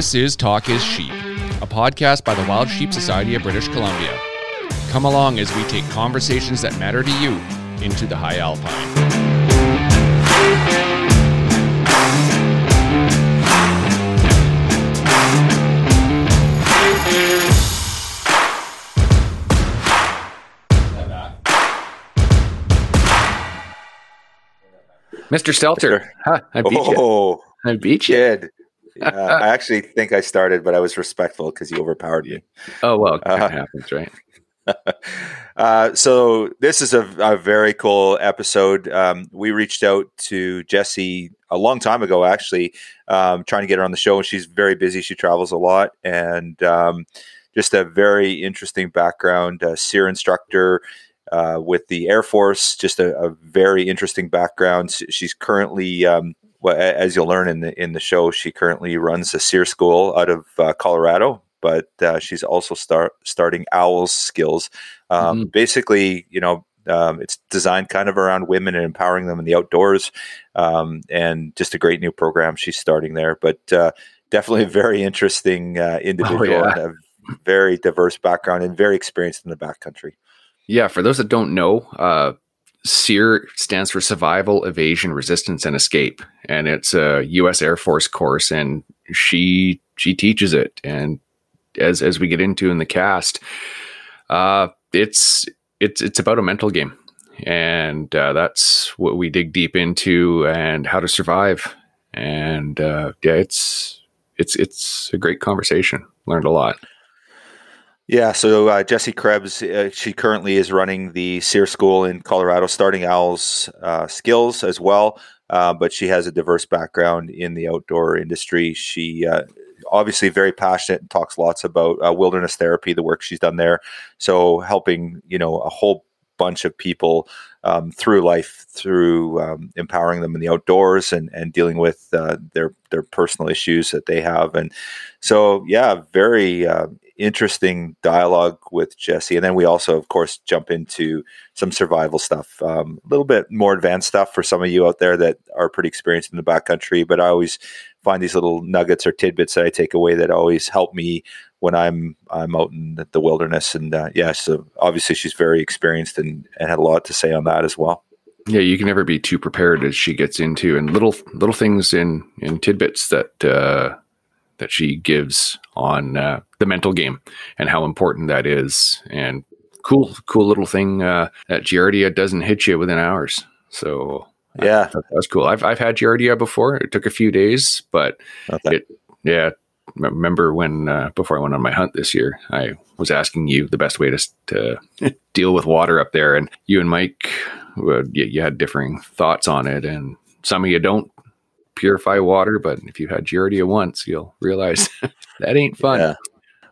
This is Talk is Sheep, a podcast by the Wild Sheep Society of British Columbia. Come along as we take conversations that matter to you into the high alpine. Mr. Stelter. Huh, I beat you. Oh, I beat you. kid. Yeah, I actually think I started, but I was respectful because you overpowered me. Oh well, that Uh, happens, right? Uh, so this is a, a very cool episode. Um, we reached out to Jessie a long time ago, actually, um, trying to get her on the show. And she's very busy. She travels a lot, and um, just a very interesting background. Uh, SERE instructor uh, with the Air Force. Just a, a very interesting background. She's currently. Well, as you'll learn in the in the show, she currently runs a SERE school out of uh, Colorado, but uh, she's also start starting Owls Skills. Um, Basically, you know, um, it's designed kind of around women and empowering them in the outdoors, um, and just a great new program she's starting there. But uh, definitely a very interesting uh, individual, yeah. and a very diverse background, and very experienced in the backcountry. Yeah, for those that don't know, uh, SERE stands for Survival, Evasion, Resistance, and Escape, and it's a U.S. Air Force course, and she she teaches it. And as as we get into in the cast, uh, it's it's it's about a mental game, and uh, that's what we dig deep into, and how to survive. And uh, yeah, it's it's it's a great conversation. Learned a lot. Yeah, so uh, Jessie Krebs, uh, she currently is running the SERE school in Colorado, starting Owl's uh, skills as well. Uh, but she has a diverse background in the outdoor industry. She uh, obviously very passionate and talks lots about uh, wilderness therapy, the work she's done there. So helping you know a whole bunch of people um, through life, through um, empowering them in the outdoors and and dealing with their their personal issues that they have. And so yeah, very interesting dialogue with Jessie. And then we also, of course, jump into some survival stuff, um, a little bit more advanced stuff for some of you out there that are pretty experienced in the backcountry. But I always find these little nuggets or tidbits that I take away that always help me when I'm I'm out in the, wilderness. And uh, yeah, so obviously she's very experienced and, and had a lot to say on that as well. Yeah, you can never be too prepared as she gets into and little little things in in tidbits that uh, that she gives on uh, the mental game and how important that is. And cool, cool little thing uh, that Giardia doesn't hit you within hours. So Yeah. that, was cool. I've I've had Giardia before. It took a few days, but Okay. it yeah. I Remember when uh, before I went on my hunt this year, I was asking you the best way to, to deal with water up there, and you and Mike, uh, you, you had differing thoughts on it, and some of you don't purify water, but if you've had Giardia once, you'll realize that ain't fun. Yeah.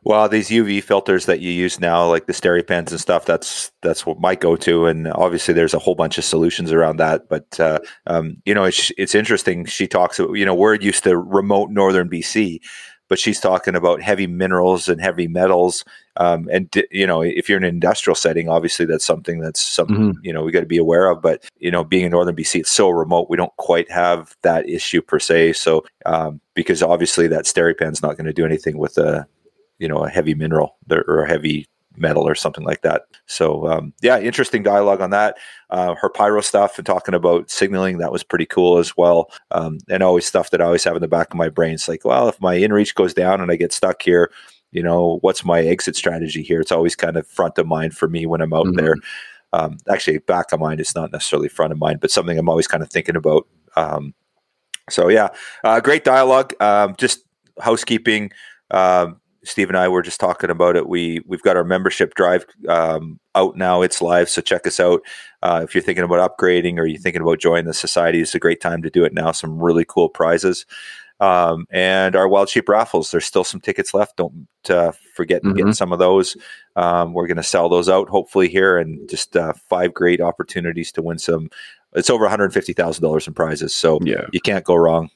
Well, these UV filters that you use now, like the SteriPens and stuff, that's that's what my go-to. And obviously, there's a whole bunch of solutions around that. But uh, um, you know, it's it's interesting. She talks you know we're used to remote northern BC, but she's talking about heavy minerals and heavy metals. Um, and you know, if you're in an industrial setting, obviously that's something that's something Mhm. you know we got to be aware of. But you know, being in northern BC, it's so remote, we don't quite have that issue per se. So um, because obviously that SteriPen's not going to do anything with a you know a heavy mineral or a heavy metal or something like that. So um, yeah, interesting dialogue on that. Uh, her pyro stuff and talking about signaling that was pretty cool as well. Um, and always stuff that I always have in the back of my brain. It's like, well, if my inReach goes down and I get stuck here, you know, what's my exit strategy here? It's always kind of front of mind for me when I'm out Mhm. there. Um, actually, back of mind, it's not necessarily front of mind, but something I'm always kind of thinking about. Um, so yeah, uh, great dialogue. Um, just housekeeping. Um, Steve and I were just talking about it. We we've got our membership drive um, out now. It's live, so check us out. Uh, if you're thinking about upgrading or you're thinking about joining the society, it's a great time to do it now. Some really cool prizes. Um, and our wild sheep raffles. There's still some tickets left. Don't uh, forget to Mhm. get some of those. Um, we're going to sell those out hopefully here, and just uh, five great opportunities to win some. It's over 150 thousand dollars in prizes, so Yeah, you can't go wrong.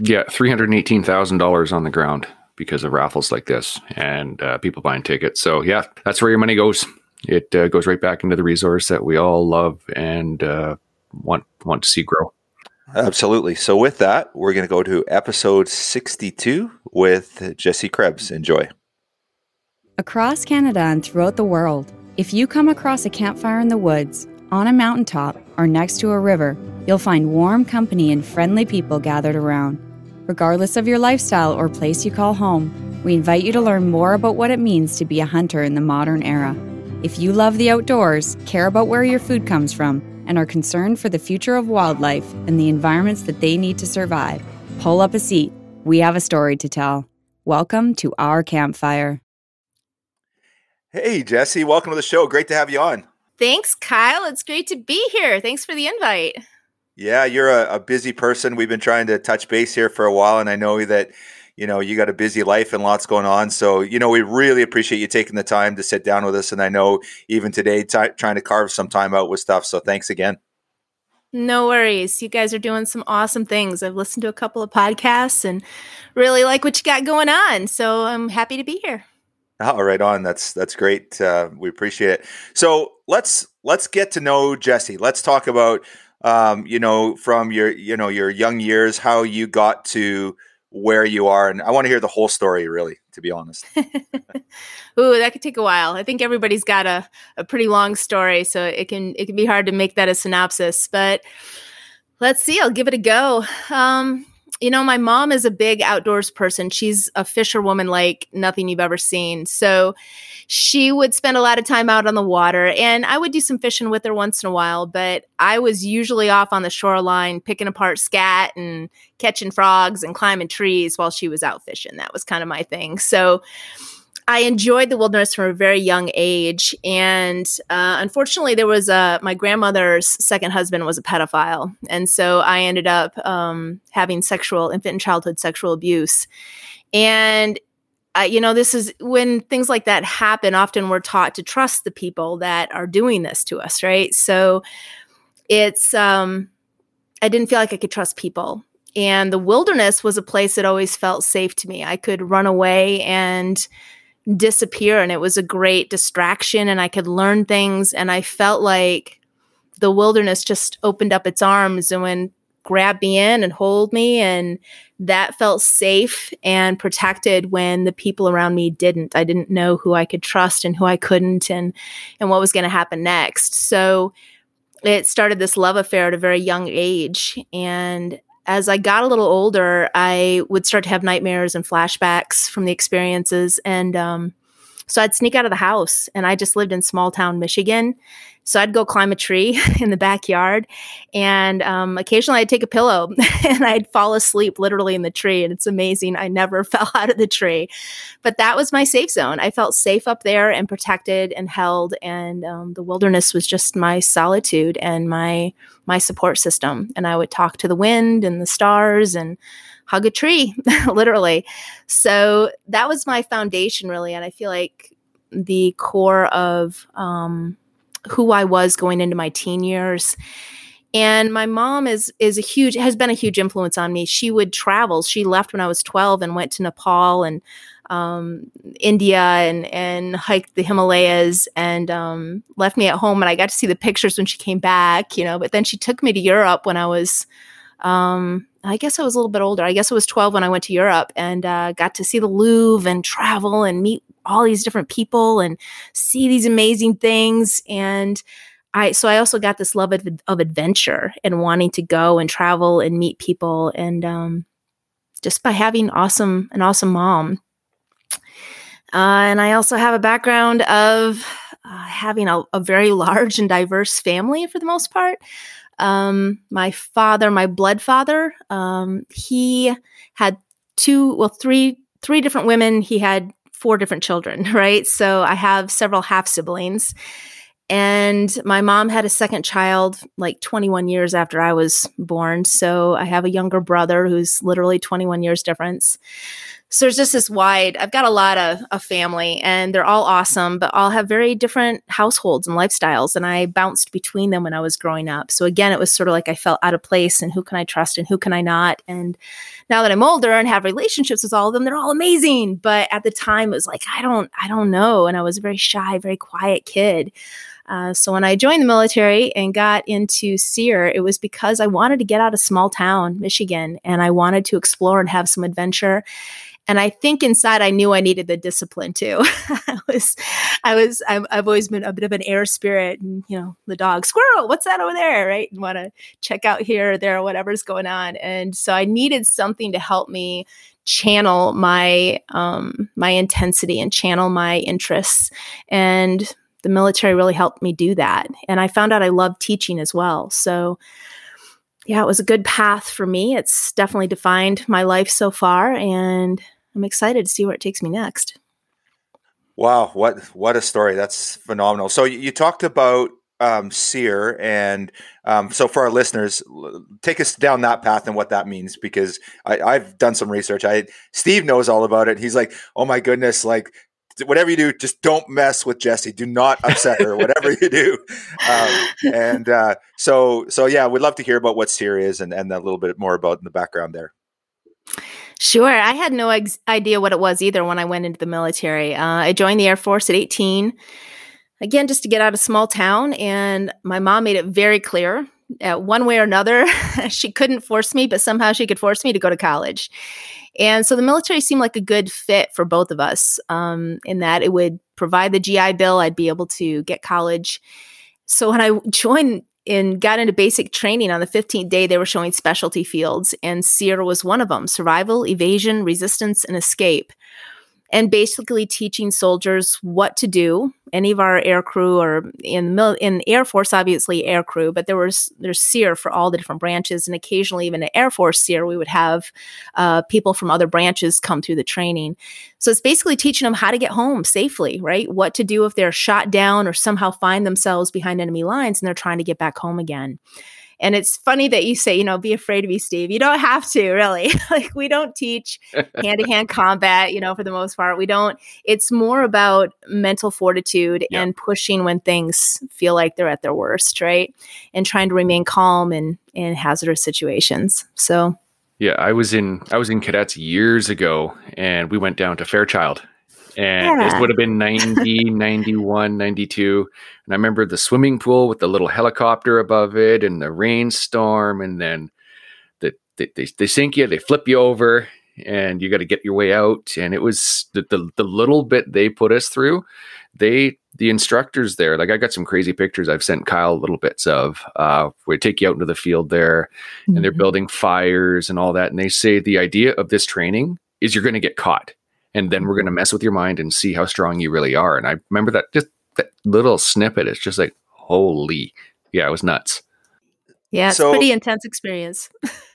yeah, three hundred eighteen thousand dollars on the ground because of raffles like this and uh, people buying tickets. So yeah, that's where your money goes. It uh, goes right back into the resource that we all love and uh, want want to see grow. Absolutely. So, with that, we're going to go to episode 62 with Jessie Krebs. Enjoy. Across Canada and throughout the world, if you come across a campfire in the woods, on a mountaintop, or next to a river, you'll find warm company and friendly people gathered around. Regardless of your lifestyle or place you call home, we invite you to learn more about what it means to be a hunter in the modern era. If you love the outdoors, care about where your food comes from, and are concerned for the future of wildlife and the environments that they need to survive, pull up a seat. We have a story to tell. Welcome to our campfire. Hey, Jessie, welcome to the show. Great to have you on. Thanks, Kyle. It's great to be here. Thanks for the invite. Yeah, you're a, a, busy person. We've been trying to touch base here for a while, and I know that you know you got a busy life and lots going on. So you know we really appreciate you taking the time to sit down with us. And I know even today t- trying to carve some time out with stuff. So thanks again. No worries. You guys are doing some awesome things. I've listened to a couple of podcasts and really like what you got going on. So I'm happy to be here. Oh, right on. That's that's great. Uh, we appreciate it. So let's let's get to know Jessie. Let's talk about um, you know from your you know your young years how you got to where you are, and I want to hear the whole story. Really, to be honest. Ooh, that could take a while. I think everybody's got a, a pretty long story, so it can it can be hard to make that a synopsis. But let's see. I'll give it a go. Um, you know, my mom is a big outdoors person. She's a fisherwoman like nothing you've ever seen. So she would spend a lot of time out on the water, and I would do some fishing with her once in a while, but I was usually off on the shoreline picking apart scat and catching frogs and climbing trees while she was out fishing. That was kind of my thing. So, I enjoyed the wilderness from a very young age, and uh, unfortunately, there was a my grandmother's second husband was a pedophile, and so I ended up um, having sexual infant and childhood sexual abuse, and uh, you know this is when things like that happen. Often we're taught to trust the people that are doing this to us, right? So it's um, I didn't feel like I could trust people, and the wilderness was a place that always felt safe to me. I could run away and disappear and it was a great distraction and I could learn things and I felt like the wilderness just opened up its arms and when grabbed me in and hold me and that felt safe and protected when the people around me didn't i didn't know who i could trust and who i couldn't and and what was going to happen next so it started this love affair at a very young age and as I got a little older, I would start to have nightmares and flashbacks from the experiences. And um, so I'd sneak out of the house, and I just lived in small town Michigan. So I'd go climb a tree in the backyard, and um, occasionally I'd take a pillow and I'd fall asleep literally in the tree. And it's amazing. I never fell out of the tree. But that was my safe zone. I felt safe up there and protected and held. And um, the wilderness was just my solitude and my my support system. And I would talk to the wind and the stars and hug a tree, literally. So that was my foundation, really. And I feel like the core of um, who I was going into my teen years. And my mom is is a huge has been a huge influence on me. She would travel. She left when I was 12 and went to Nepal and um, India and and hiked the Himalayas and um, left me at home. And I got to see the pictures when she came back, you know. But then she took me to Europe when I was um, I guess I was a little bit older. I guess I was 12 when I went to Europe and uh, got to see the Louvre and travel and meet all these different people and see these amazing things. And I, so I also got this love of, of adventure and wanting to go and travel and meet people. And um, just by having awesome, an awesome mom. Uh, and I also have a background of uh, having a, a very large and diverse family for the most part. Um, my father, my blood father, um, he had two, well, three, three different women. He had four different children, right? So I have several half siblings. And my mom had a second child like 21 years after I was born. So I have a younger brother who's literally 21 years difference so there's just this wide i've got a lot of a family and they're all awesome but all have very different households and lifestyles and i bounced between them when i was growing up. So again it was sort of like i felt out of place and who can i trust and who can i not? And now that i'm older and have relationships with all of them they're all amazing. But at the time it was like i don't i don't know. And i was a very shy very quiet kid. Uh, so when I joined the military and got into SERE, it was because I wanted to get out of small town Michigan and I wanted to explore and have some adventure. And I think inside I knew I needed the discipline too. I was, I was, i have always been a bit of an air spirit, and you know, the dog squirrel, what's that over there, right? Want to check out here or there, whatever's going on. And so I needed something to help me channel my um, my intensity and channel my interests. And the military really helped me do that. And I found out I love teaching as well. So yeah, it was a good path for me. It's definitely defined my life so far, and I'm excited to see where it takes me next. Wow, what what a story! That's phenomenal. So you, you talked about um, SERE, and um, so for our listeners, take us down that path and what that means because I, have done some research. I Steve knows all about it. He's like, oh my goodness, like whatever you do, just don't mess with jessie Do not upset her. whatever you do, um, and uh, so so yeah, we'd love to hear about what SERE is and and a little bit more about in the background there. Sure. I had no ex- idea what it was either when I went into the military. Uh, I joined the Air Force at 18, again, just to get out of small town. And my mom made it very clear uh, one way or another, she couldn't force me, but somehow she could force me to go to college. And so the military seemed like a good fit for both of us um, in that it would provide the GI Bill, I'd be able to get college. So when I joined and got into basic training on the 15th day they were showing specialty fields and SERE was one of them survival evasion resistance and escape and basically teaching soldiers what to do. Any of our air crew or in mil- in Air Force, obviously air crew, but there was there's SERE for all the different branches, and occasionally even an Air Force SERE, we would have uh, people from other branches come through the training. So it's basically teaching them how to get home safely, right? What to do if they're shot down or somehow find themselves behind enemy lines and they're trying to get back home again. And it's funny that you say, you know, be afraid of me, Steve. You don't have to, really. like, we don't teach hand to hand combat, you know, for the most part. We don't, it's more about mental fortitude yep. and pushing when things feel like they're at their worst, right? And trying to remain calm in, in hazardous situations. So, yeah, I was in I was in cadets years ago and we went down to Fairchild and yeah. this would have been 90 91 92 and i remember the swimming pool with the little helicopter above it and the rainstorm and then the, they, they, they sink you they flip you over and you got to get your way out and it was the, the, the little bit they put us through they the instructors there like i got some crazy pictures i've sent kyle little bits of uh where take you out into the field there mm-hmm. and they're mm-hmm. building fires and all that and they say the idea of this training is you're going to get caught and then we're going to mess with your mind and see how strong you really are. And I remember that just that little snippet. It's just like, holy, yeah, it was nuts. Yeah, it's so, pretty intense experience.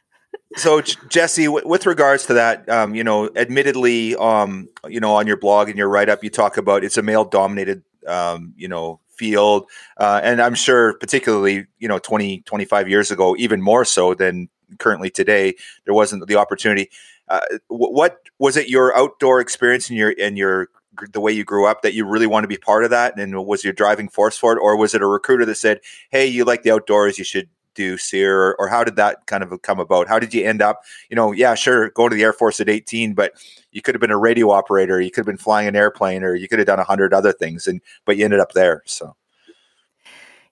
so Jessie, w- with regards to that, um, you know, admittedly, um, you know, on your blog and your write up, you talk about it's a male dominated, um, you know, field. Uh, and I'm sure particularly, you know, 20, 25 years ago, even more so than currently today, there wasn't the opportunity. Uh, what was it your outdoor experience and your and your the way you grew up that you really want to be part of that? And was your driving force for it? Or was it a recruiter that said hey you like the outdoors you should do SERE or, or how did that kind of come about? How did you end up you know yeah sure going to the air force at 18 but you could have been a radio operator you could have been flying an airplane or you could have done a hundred other things and but you ended up there so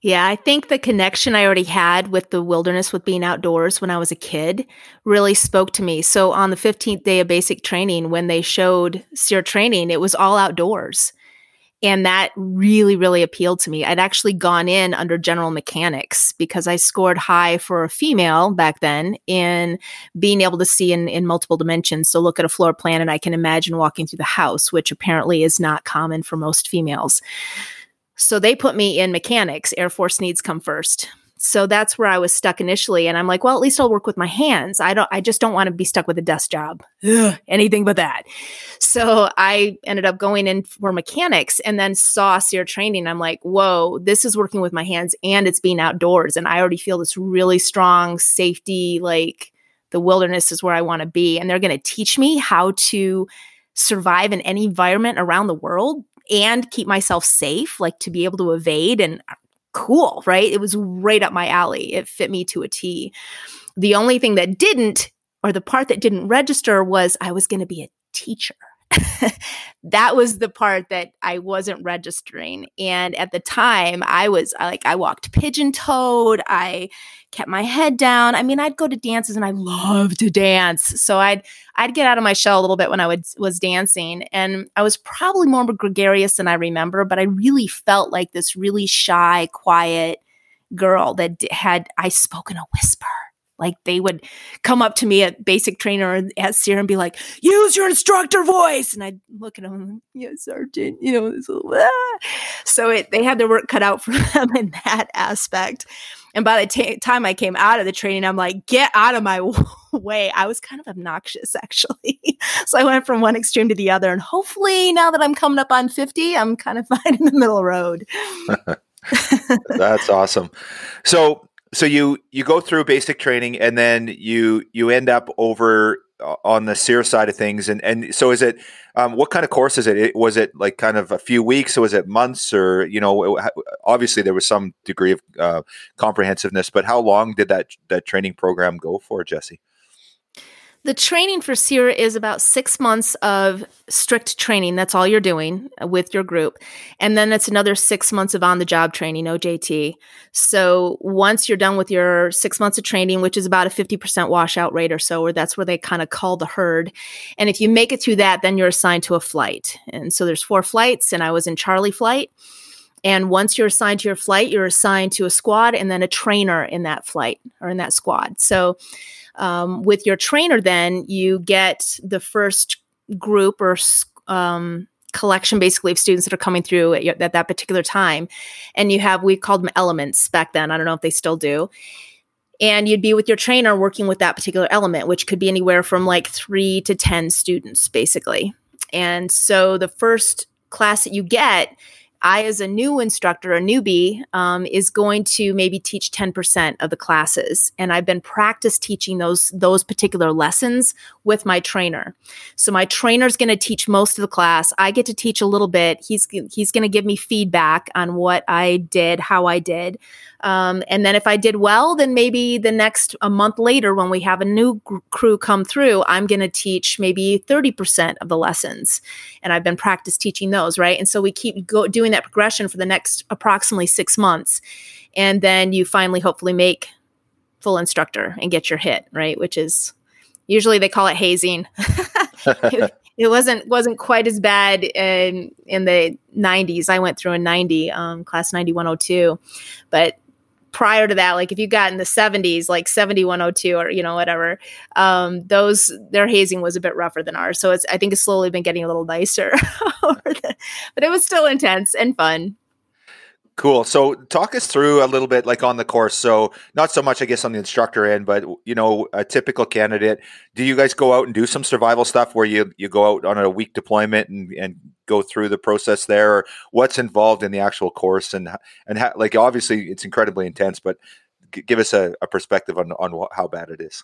yeah, I think the connection I already had with the wilderness, with being outdoors when I was a kid, really spoke to me. So on the 15th day of basic training, when they showed SERE training, it was all outdoors. And that really, really appealed to me. I'd actually gone in under general mechanics because I scored high for a female back then in being able to see in, in multiple dimensions. So look at a floor plan and I can imagine walking through the house, which apparently is not common for most females. So they put me in mechanics. Air Force needs come first. So that's where I was stuck initially. And I'm like, well, at least I'll work with my hands. I don't, I just don't want to be stuck with a desk job. Ugh, anything but that. So I ended up going in for mechanics and then saw SERE training. I'm like, whoa, this is working with my hands and it's being outdoors. And I already feel this really strong safety, like the wilderness is where I want to be. And they're going to teach me how to survive in any environment around the world and keep myself safe, like to be able to evade and uh, cool, right? It was right up my alley. It fit me to a T. The only thing that didn't, or the part that didn't register, was I was going to be a teacher. That was the part that I wasn't registering. And at the time, I was like, I walked pigeon toed. I kept my head down. I mean, I'd go to dances and I love to dance. So I'd I'd get out of my shell a little bit when I would, was dancing. And I was probably more gregarious than I remember, but I really felt like this really shy, quiet girl that had I spoke in a whisper like they would come up to me at basic trainer at SERE and be like, use your instructor voice. And I'd look at them, yes, Sergeant, you know, little, ah. so it, they had their work cut out for them in that aspect. And by the t- time I came out of the training, I'm like, get out of my way. I was kind of obnoxious, actually. so I went from one extreme to the other. And hopefully, now that I'm coming up on 50, I'm kind of fine in the middle road. That's awesome. So so you you go through basic training and then you you end up over uh, on the SERE side of things and and so is it um, what kind of course is it? it? was it like kind of a few weeks or was it months or you know obviously there was some degree of uh, comprehensiveness but how long did that that training program go for jessie the training for SERE is about six months of strict training. That's all you're doing uh, with your group. And then it's another six months of on the job training, OJT. So once you're done with your six months of training, which is about a 50% washout rate or so, or that's where they kind of call the herd. And if you make it through that, then you're assigned to a flight. And so there's four flights, and I was in Charlie flight. And once you're assigned to your flight, you're assigned to a squad and then a trainer in that flight or in that squad. So um, with your trainer, then you get the first group or um, collection basically of students that are coming through at, at that particular time. And you have, we called them elements back then. I don't know if they still do and you'd be with your trainer working with that particular element which could be anywhere from like 3 to 10 students basically and so the first class that you get I, as a new instructor, a newbie, um, is going to maybe teach 10% of the classes. And I've been practice teaching those, those particular lessons with my trainer. So my trainer's going to teach most of the class. I get to teach a little bit. He's, he's going to give me feedback on what I did, how I did. Um, and then if I did well, then maybe the next a month later, when we have a new crew come through, I'm going to teach maybe 30% of the lessons. And I've been practice teaching those, right? And so we keep go- doing that progression for the next approximately six months. And then you finally hopefully make full instructor and get your hit, right? Which is usually they call it hazing. it, it, wasn't wasn't quite as bad in in the 90s. I went through a 90 um, class 9102, but prior to that, like if you got in the 70s, like 7102 or, you know, whatever, um, those, their hazing was a bit rougher than ours. So it's, I think it's slowly been getting a little nicer, the, but it was still intense and fun. Cool. So talk us through a little bit like on the course. So not so much, I guess, on the instructor end, but you know, a typical candidate. Do you guys go out and do some survival stuff where you you go out on a week deployment and and go through the process there? Or what's involved in the actual course and and how, like obviously it's incredibly intense, but g- give us a, a perspective on on what, how bad it is.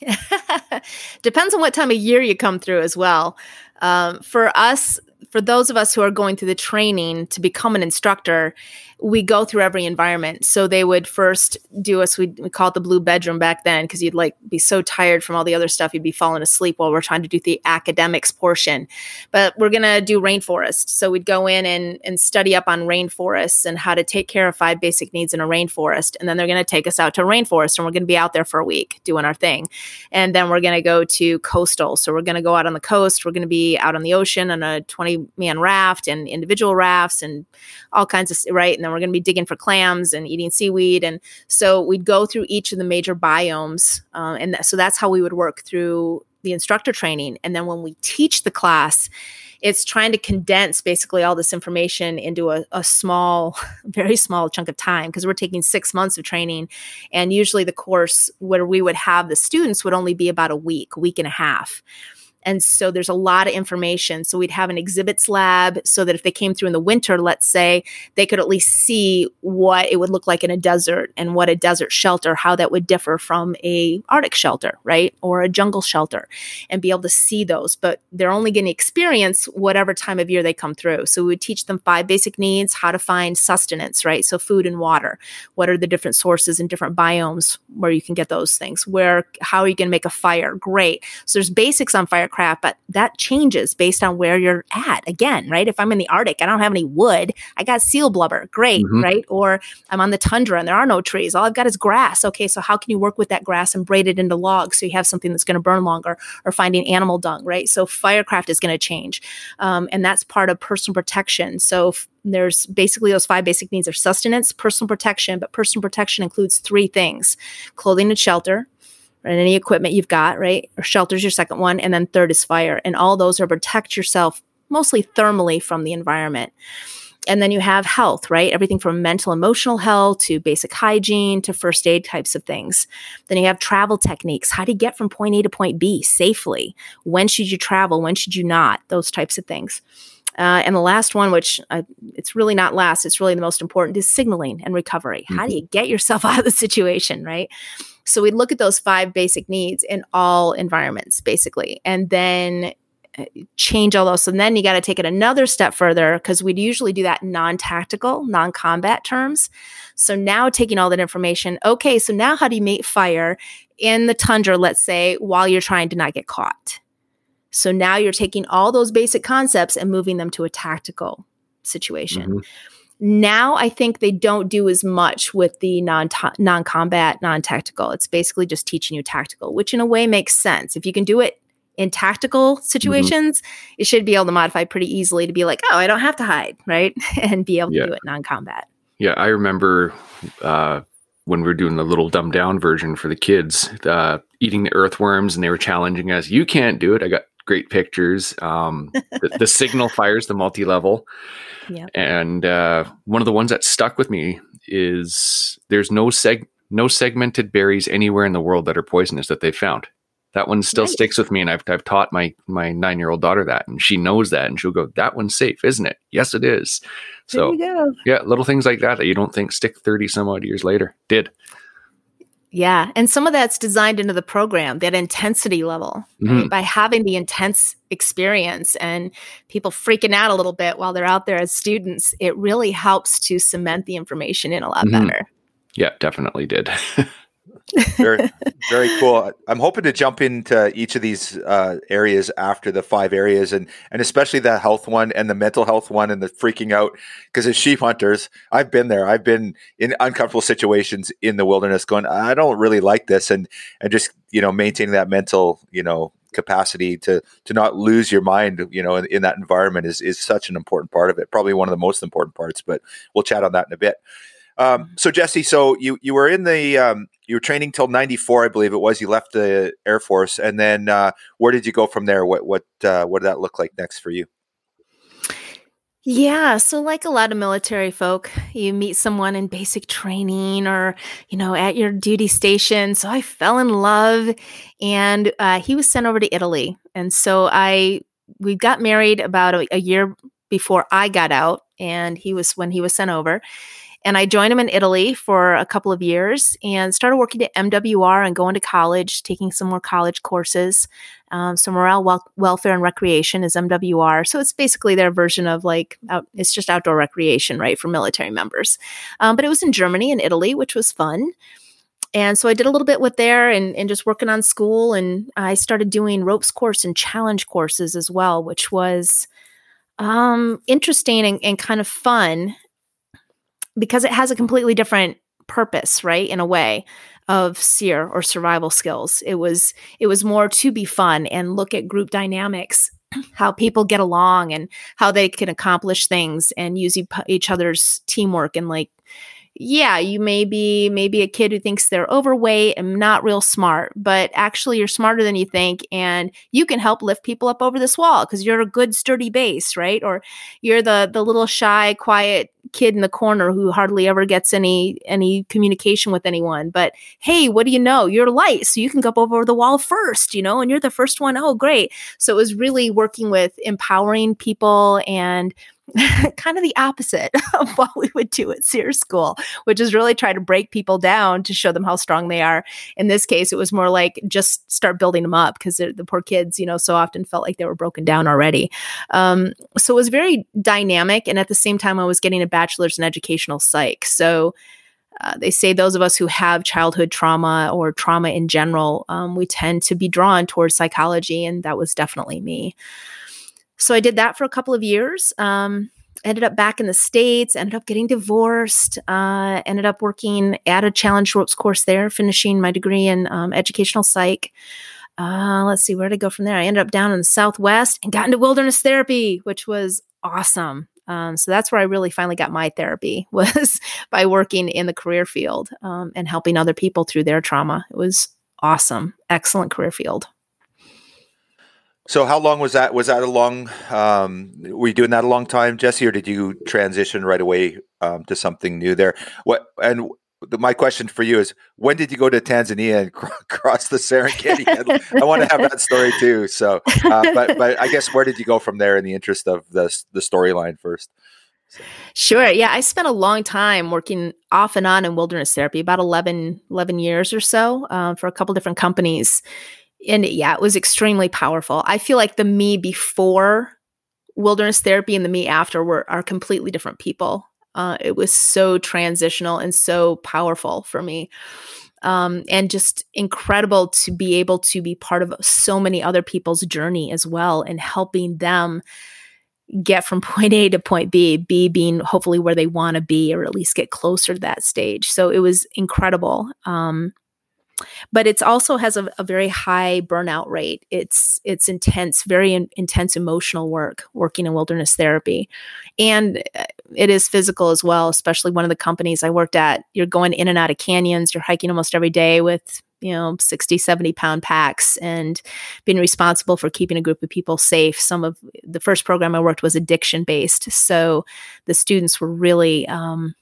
Depends on what time of year you come through as well. Um, for us, for those of us who are going through the training to become an instructor, we go through every environment. So they would first do us, we, call it the blue bedroom back then, because you'd like be so tired from all the other stuff, you'd be falling asleep while we're trying to do the academics portion. But we're going to do rainforest. So we'd go in and, and study up on rainforests and how to take care of five basic needs in a rainforest. And then they're going to take us out to a rainforest and we're going to be out there for a week doing our thing. And then we're going to go to coastal. So we're going to go out on the coast. We're going to be out on the ocean on a 20 man raft and individual rafts and all kinds of, right? And then we're going to be digging for clams and eating seaweed. And so we'd go through each of the major biomes. Uh, and th- so that's how we would work through the instructor training. And then when we teach the class, it's trying to condense basically all this information into a, a small, very small chunk of time because we're taking six months of training. And usually the course where we would have the students would only be about a week, week and a half. And so there's a lot of information. So we'd have an exhibits lab so that if they came through in the winter, let's say, they could at least see what it would look like in a desert and what a desert shelter, how that would differ from a Arctic shelter, right? Or a jungle shelter and be able to see those. But they're only going to experience whatever time of year they come through. So we would teach them five basic needs, how to find sustenance, right? So food and water. What are the different sources and different biomes where you can get those things? Where, how are you going to make a fire? Great. So there's basics on firecraft but that changes based on where you're at. Again, right? If I'm in the Arctic, I don't have any wood. I got seal blubber. Great, mm-hmm. right? Or I'm on the tundra and there are no trees. All I've got is grass. Okay, so how can you work with that grass and braid it into logs so you have something that's going to burn longer? Or finding animal dung, right? So firecraft is going to change, um, and that's part of personal protection. So f- there's basically those five basic needs: are sustenance, personal protection, but personal protection includes three things: clothing and shelter and any equipment you've got, right? Or shelter's your second one. And then third is fire. And all those are protect yourself mostly thermally from the environment. And then you have health, right? Everything from mental, emotional health to basic hygiene to first aid types of things. Then you have travel techniques. How do you get from point A to point B safely? When should you travel? When should you not? Those types of things. Uh, and the last one, which uh, it's really not last, it's really the most important, is signaling and recovery. Mm-hmm. How do mm-hmm. you get yourself out of the situation, right? So we look at those five basic needs in all environments, basically, and then uh, change all those. And then you got to take it another step further because we'd usually do that non tactical, non combat terms. So now taking all that information, okay, so now how do you make fire in the tundra, let's say, while you're trying to not get caught? So now you're taking all those basic concepts and moving them to a tactical situation. Mm-hmm. Now I think they don't do as much with the non non combat, non tactical. It's basically just teaching you tactical, which in a way makes sense. If you can do it in tactical mm-hmm. situations, mm-hmm. it should be able to modify pretty easily to be like, oh, I don't have to hide, right, and be able yeah. to do it non combat. Yeah, I remember uh, when we were doing the little dumbed down version for the kids, uh, eating the earthworms, and they were challenging us. You can't do it. I got great pictures. Um, the, the signal fires the multi level. Yep. And uh, one of the ones that stuck with me is there's no seg no segmented berries anywhere in the world that are poisonous that they found. That one still nice. sticks with me, and I've I've taught my my nine year old daughter that, and she knows that, and she'll go, "That one's safe, isn't it?" Yes, it is. So yeah, little things like that that you don't think stick thirty some odd years later did. Yeah. And some of that's designed into the program, that intensity level, mm-hmm. right? by having the intense experience and people freaking out a little bit while they're out there as students, it really helps to cement the information in a lot mm-hmm. better. Yeah, definitely did. very, very cool. I'm hoping to jump into each of these uh, areas after the five areas, and and especially the health one and the mental health one and the freaking out. Because as sheep hunters, I've been there. I've been in uncomfortable situations in the wilderness, going, I don't really like this, and and just you know maintaining that mental you know capacity to to not lose your mind you know in, in that environment is is such an important part of it. Probably one of the most important parts. But we'll chat on that in a bit. Um, so Jessie, so you you were in the um, you were training till '94, I believe it was. You left the Air Force, and then uh, where did you go from there? What what uh, what did that look like next for you? Yeah, so like a lot of military folk, you meet someone in basic training or you know at your duty station. So I fell in love, and uh, he was sent over to Italy, and so I we got married about a, a year before I got out, and he was when he was sent over and I joined him in Italy for a couple of years and started working at MWR and going to college, taking some more college courses. Um, so morale, wel- welfare, and recreation is MWR. So it's basically their version of like out, it's just outdoor recreation, right, for military members. Um, but it was in Germany and Italy, which was fun. And so I did a little bit with there and, and just working on school. And I started doing ropes course and challenge courses as well, which was um, interesting and, and kind of fun because it has a completely different purpose, right? In a way of SERE or survival skills. It was it was more to be fun and look at group dynamics, how people get along and how they can accomplish things and use each other's teamwork and like yeah, you may be maybe a kid who thinks they're overweight and not real smart, but actually you're smarter than you think and you can help lift people up over this wall because you're a good sturdy base, right? Or you're the the little shy, quiet kid in the corner who hardly ever gets any any communication with anyone. But hey, what do you know? You're light, so you can go over the wall first, you know, and you're the first one. Oh, great. So it was really working with empowering people and kind of the opposite of what we would do at Sears School, which is really try to break people down to show them how strong they are. In this case, it was more like just start building them up because the poor kids, you know, so often felt like they were broken down already. Um, so it was very dynamic. And at the same time, I was getting a bachelor's in educational psych. So uh, they say those of us who have childhood trauma or trauma in general, um, we tend to be drawn towards psychology, and that was definitely me. So I did that for a couple of years. Um, ended up back in the states. Ended up getting divorced. Uh, ended up working at a challenge ropes course there, finishing my degree in um, educational psych. Uh, let's see where did I go from there. I ended up down in the Southwest and got into wilderness therapy, which was awesome. Um, so that's where I really finally got my therapy was by working in the career field um, and helping other people through their trauma. It was awesome, excellent career field. So how long was that? Was that a long? Um, were you doing that a long time, Jessie, or did you transition right away um, to something new there? What and the, my question for you is when did you go to Tanzania and cr- cross the Serengeti? I want to have that story too. So, uh, but but I guess where did you go from there in the interest of the the storyline first? So. Sure. Yeah. I spent a long time working off and on in wilderness therapy, about 11, 11 years or so uh, for a couple different companies. And yeah, it was extremely powerful. I feel like the me before wilderness therapy and the me after were are completely different people. Uh, it was so transitional and so powerful for me. Um, and just incredible to be able to be part of so many other people's journey as well and helping them get from point A to point B, B being hopefully where they want to be or at least get closer to that stage. So it was incredible. Um, but it's also has a, a, very high burnout rate. It's it's intense, very in, intense emotional work working in wilderness therapy, and uh, it is physical as well. Especially one of the companies I worked at, you're going in and out of canyons, you're hiking almost every day with you know 60 70 pound packs and being responsible for keeping a group of people safe some of the first program i worked was addiction based so the students were really um,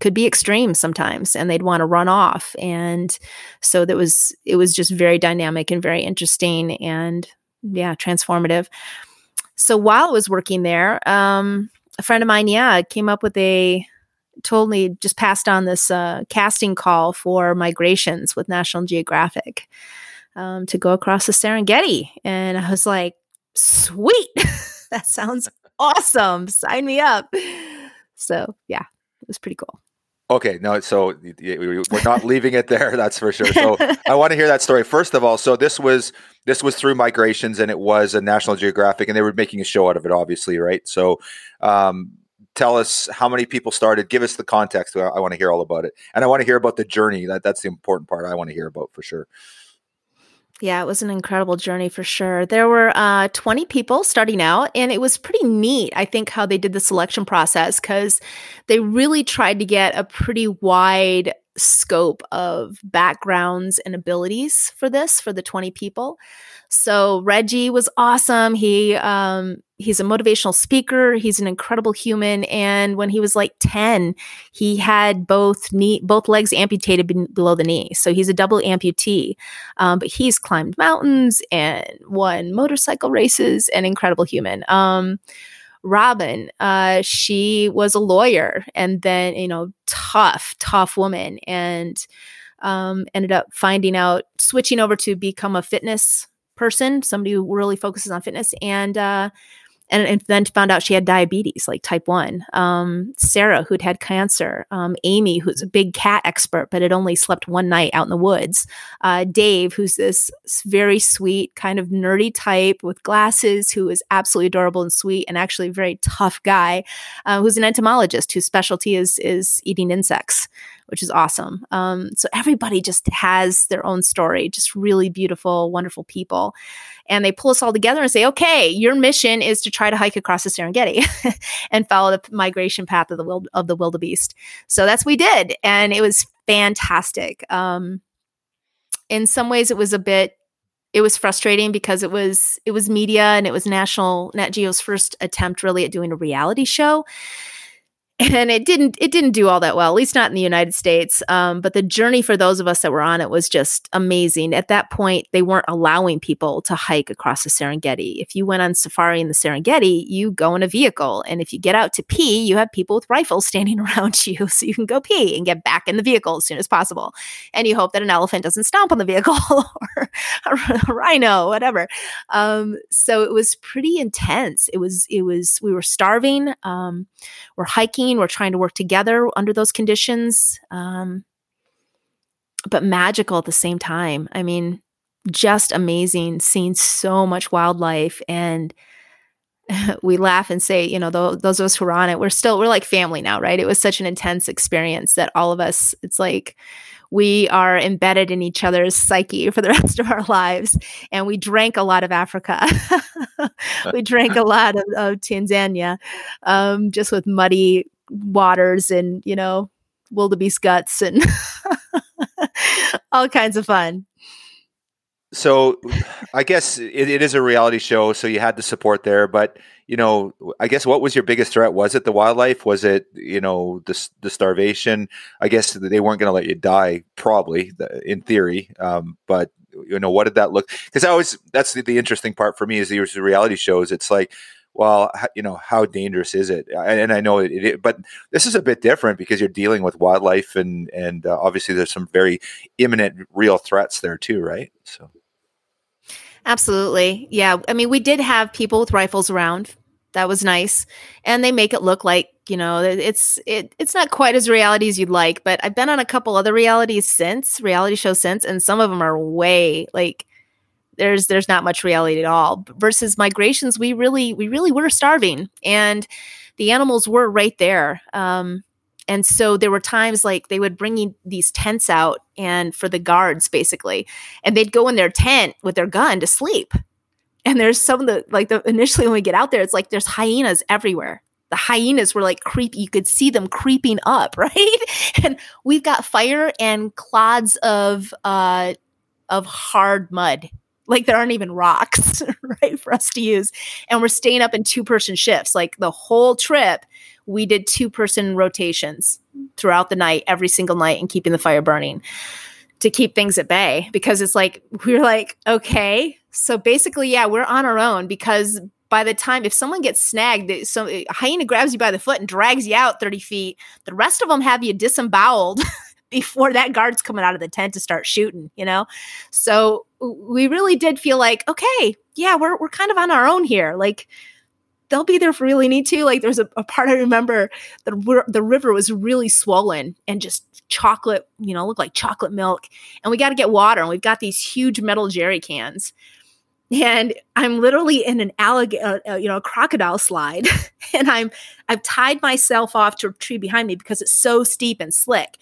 could be extreme sometimes and they'd want to run off. And so that was it was just very dynamic and very interesting and yeah transformative. So while i was working there um, a friend of mine yeah came up with a told me just passed on this uh, casting call for migrations with national geographic um, to go across the serengeti. And i was like sweet! That sounds awesome. Sign me up. So yeah it was pretty cool Okay, no, so we're not leaving it there. That's for sure. So I want to hear that story first of all. So this was this was through migrations, and it was a National Geographic, and they were making a show out of it, obviously, right? So um, tell us how many people started. Give us the context. I, want to hear all about it, and I want to hear about the journey. That that's the important part. I want to hear about for sure. Yeah, it was an incredible journey for sure. There were uh, 20 people starting out, and it was pretty neat, I think, how they did the selection process because they really tried to get a pretty wide scope of backgrounds and abilities for this for the 20 people. So Reggie was awesome. He um he's a motivational speaker. He's an incredible human and when he was like 10, he had both knee both legs amputated be- below the knee. So he's a double amputee. Um, but he's climbed mountains and won motorcycle races an incredible human. Um Robin, uh, she was a lawyer and then, you know, tough, tough woman and um, ended up finding out, switching over to become a fitness person, somebody who really focuses on fitness. And uh, and, and then found out she had diabetes, like type one. Um, Sarah, who'd had cancer. Um, Amy, who's a big cat expert, but had only slept one night out in the woods. Uh, Dave, who's this very sweet, kind of nerdy type with glasses, who is absolutely adorable and sweet, and actually a very tough guy, uh, who's an entomologist whose specialty is is eating insects which is awesome. Um, so everybody just has their own story, just really beautiful, wonderful people. And they pull us all together and say, okay, your mission is to try to hike across the Serengeti and follow the migration path of the wild, of the wildebeest. So that's what we did. And it was fantastic. Um, in some ways, it was a bit it was frustrating because it was it was media and it was national Nat Geo's first attempt really at doing a reality show and it didn't it didn't do all that well at least not in the united states. Um, but the journey for those of us that were on it was just amazing. At that point they weren't allowing people to hike across the serengeti. If you went on safari in the serengeti you go in a vehicle and if you get out to pee you have people with rifles standing around you so you can go pee and get back in the vehicle as soon as possible. And you hope that an elephant doesn't stomp on the vehicle or a rhino whatever. Um, so it was pretty intense. It was it was we were starving um, we're hiking We're trying to work together under those conditions, um, but magical at the same time. I mean, just amazing seeing so much wildlife and we laugh and say, you know, those of us who are on it, we're still, we're like family now, right? It was such an intense experience that all of us, it's like we are embedded in each other's psyche for the rest of our lives. And we drank a lot of Africa. we drank a lot of, of Tanzania, um, just with muddy waters and, you know, wildebeest guts and all kinds of fun so I guess it, it is a reality show, so you had the support there. But you know, I guess what was your biggest threat? Was it the wildlife? Was it you know the the starvation? I guess they weren't going to let you die, probably in theory. Um, but you know, what did that look? Because I always that's the, the, interesting part for me is these reality shows. It's like. Well, you know, how dangerous is it? And I know it, it but this is a bit different because you're dealing with wildlife, and and uh, obviously there's some very imminent, real threats there too, right? So Absolutely. Yeah. I mean, we did have people with rifles around. That was nice. And they make it look like, you know, it's it it's not quite as reality as you'd like, but I've been on a couple other realities since, reality shows since, and some of them are way like there's there's not much reality at all. Versus migrations, we really we really were starving and the animals were right there. Um and so there were times like they would bring these tents out and for the guards basically, and they'd go in their tent with their gun to sleep. And there's some of the like the initially when we get out there, it's like there's hyenas everywhere. The hyenas were like creepy. You could see them creeping up, right? And we've got fire and clods of uh of hard mud like there aren't even rocks right for us to use. And we're staying up in two person shifts. Like the whole trip we did two person rotations throughout the night, every single night, and keeping the fire burning to keep things at bay. Because it's like we are like okay. So basically yeah we're on our own because by the time if someone gets snagged so hyena grabs you by the foot and drags you out 30 feet the rest of them have you disemboweled before that guard's coming out of the tent to start shooting you know so we really did feel like okay yeah we're, we're kind of on our own here like they'll be there if we really need to. Like there's a, a part I remember the the river was really swollen and just chocolate, you know, looked like chocolate milk. And we got to get water, and we've got these huge metal jerry cans. And I'm literally in an alligator, uh, uh, you know, a crocodile slide, and I'm I've tied myself off to a tree behind me because it's so steep and slick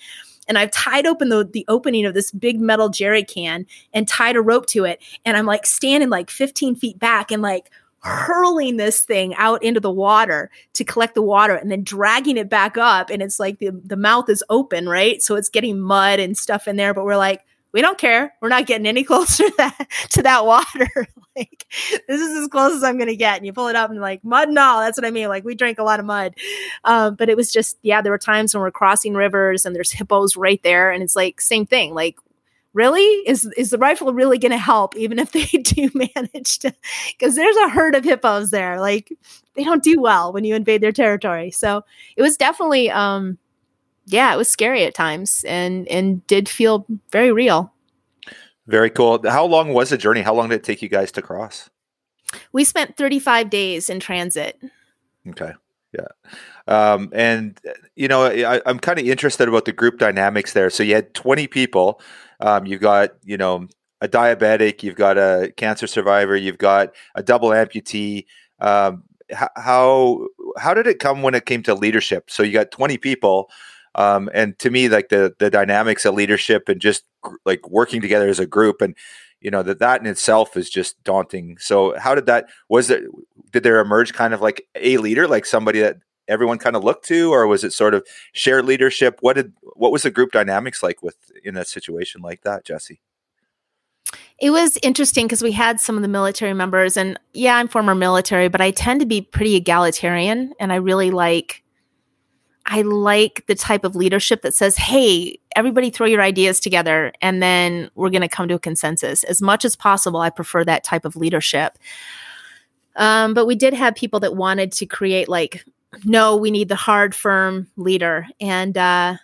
and I've tied open the, the opening of this big metal jerry can and tied a rope to it. And I'm like standing like 15 feet back and like hurling this thing out into the water to collect the water and then dragging it back up and it's like the, the mouth is open right so it's getting mud and stuff in there but we're like we don't care. We're not getting any closer to that to that water. Like this is as close as i'm gonna get. And you pull it up and like mud and all. That's what i mean. Like we drank a lot of mud. Um, but it was just yeah there were times when we're crossing rivers and there's hippos right there. And it's like same thing. Like really? Is is the rifle really going to help even if they do manage to? Because there's a herd of hippos there. Like they don't do well when you invade their territory. So it was definitely um yeah it was scary at times and and did feel very real. Very cool. How long was the journey? How long did it take you guys to cross? We spent 35 days in transit. Okay. Yeah. Um, and you know I, i'm kind of interested about the group dynamics there. So you had 20 people. Um, you've got, you know, a diabetic, you've got a cancer survivor, you've got a double amputee. Um, how how did it come when it came to leadership? So you got 20 people, um, and to me, like the the dynamics of leadership and just like working together as a group, and you know that that in itself is just daunting. So how did that? Was it? Did there emerge kind of like a leader, like somebody that everyone kind of looked to, or was it sort of shared leadership? What did what was the group dynamics like with in a situation like that, Jessie? It was interesting because we had some of the military members, and yeah, I'm former military, but I tend to be pretty egalitarian, and I really like. I like the type of leadership that says, "Hey, everybody, throw your ideas together, and then we're going to come to a consensus." As much as possible, I prefer that type of leadership. Um, but we did have people that wanted to create like no, we need the hard, firm leader. And uh,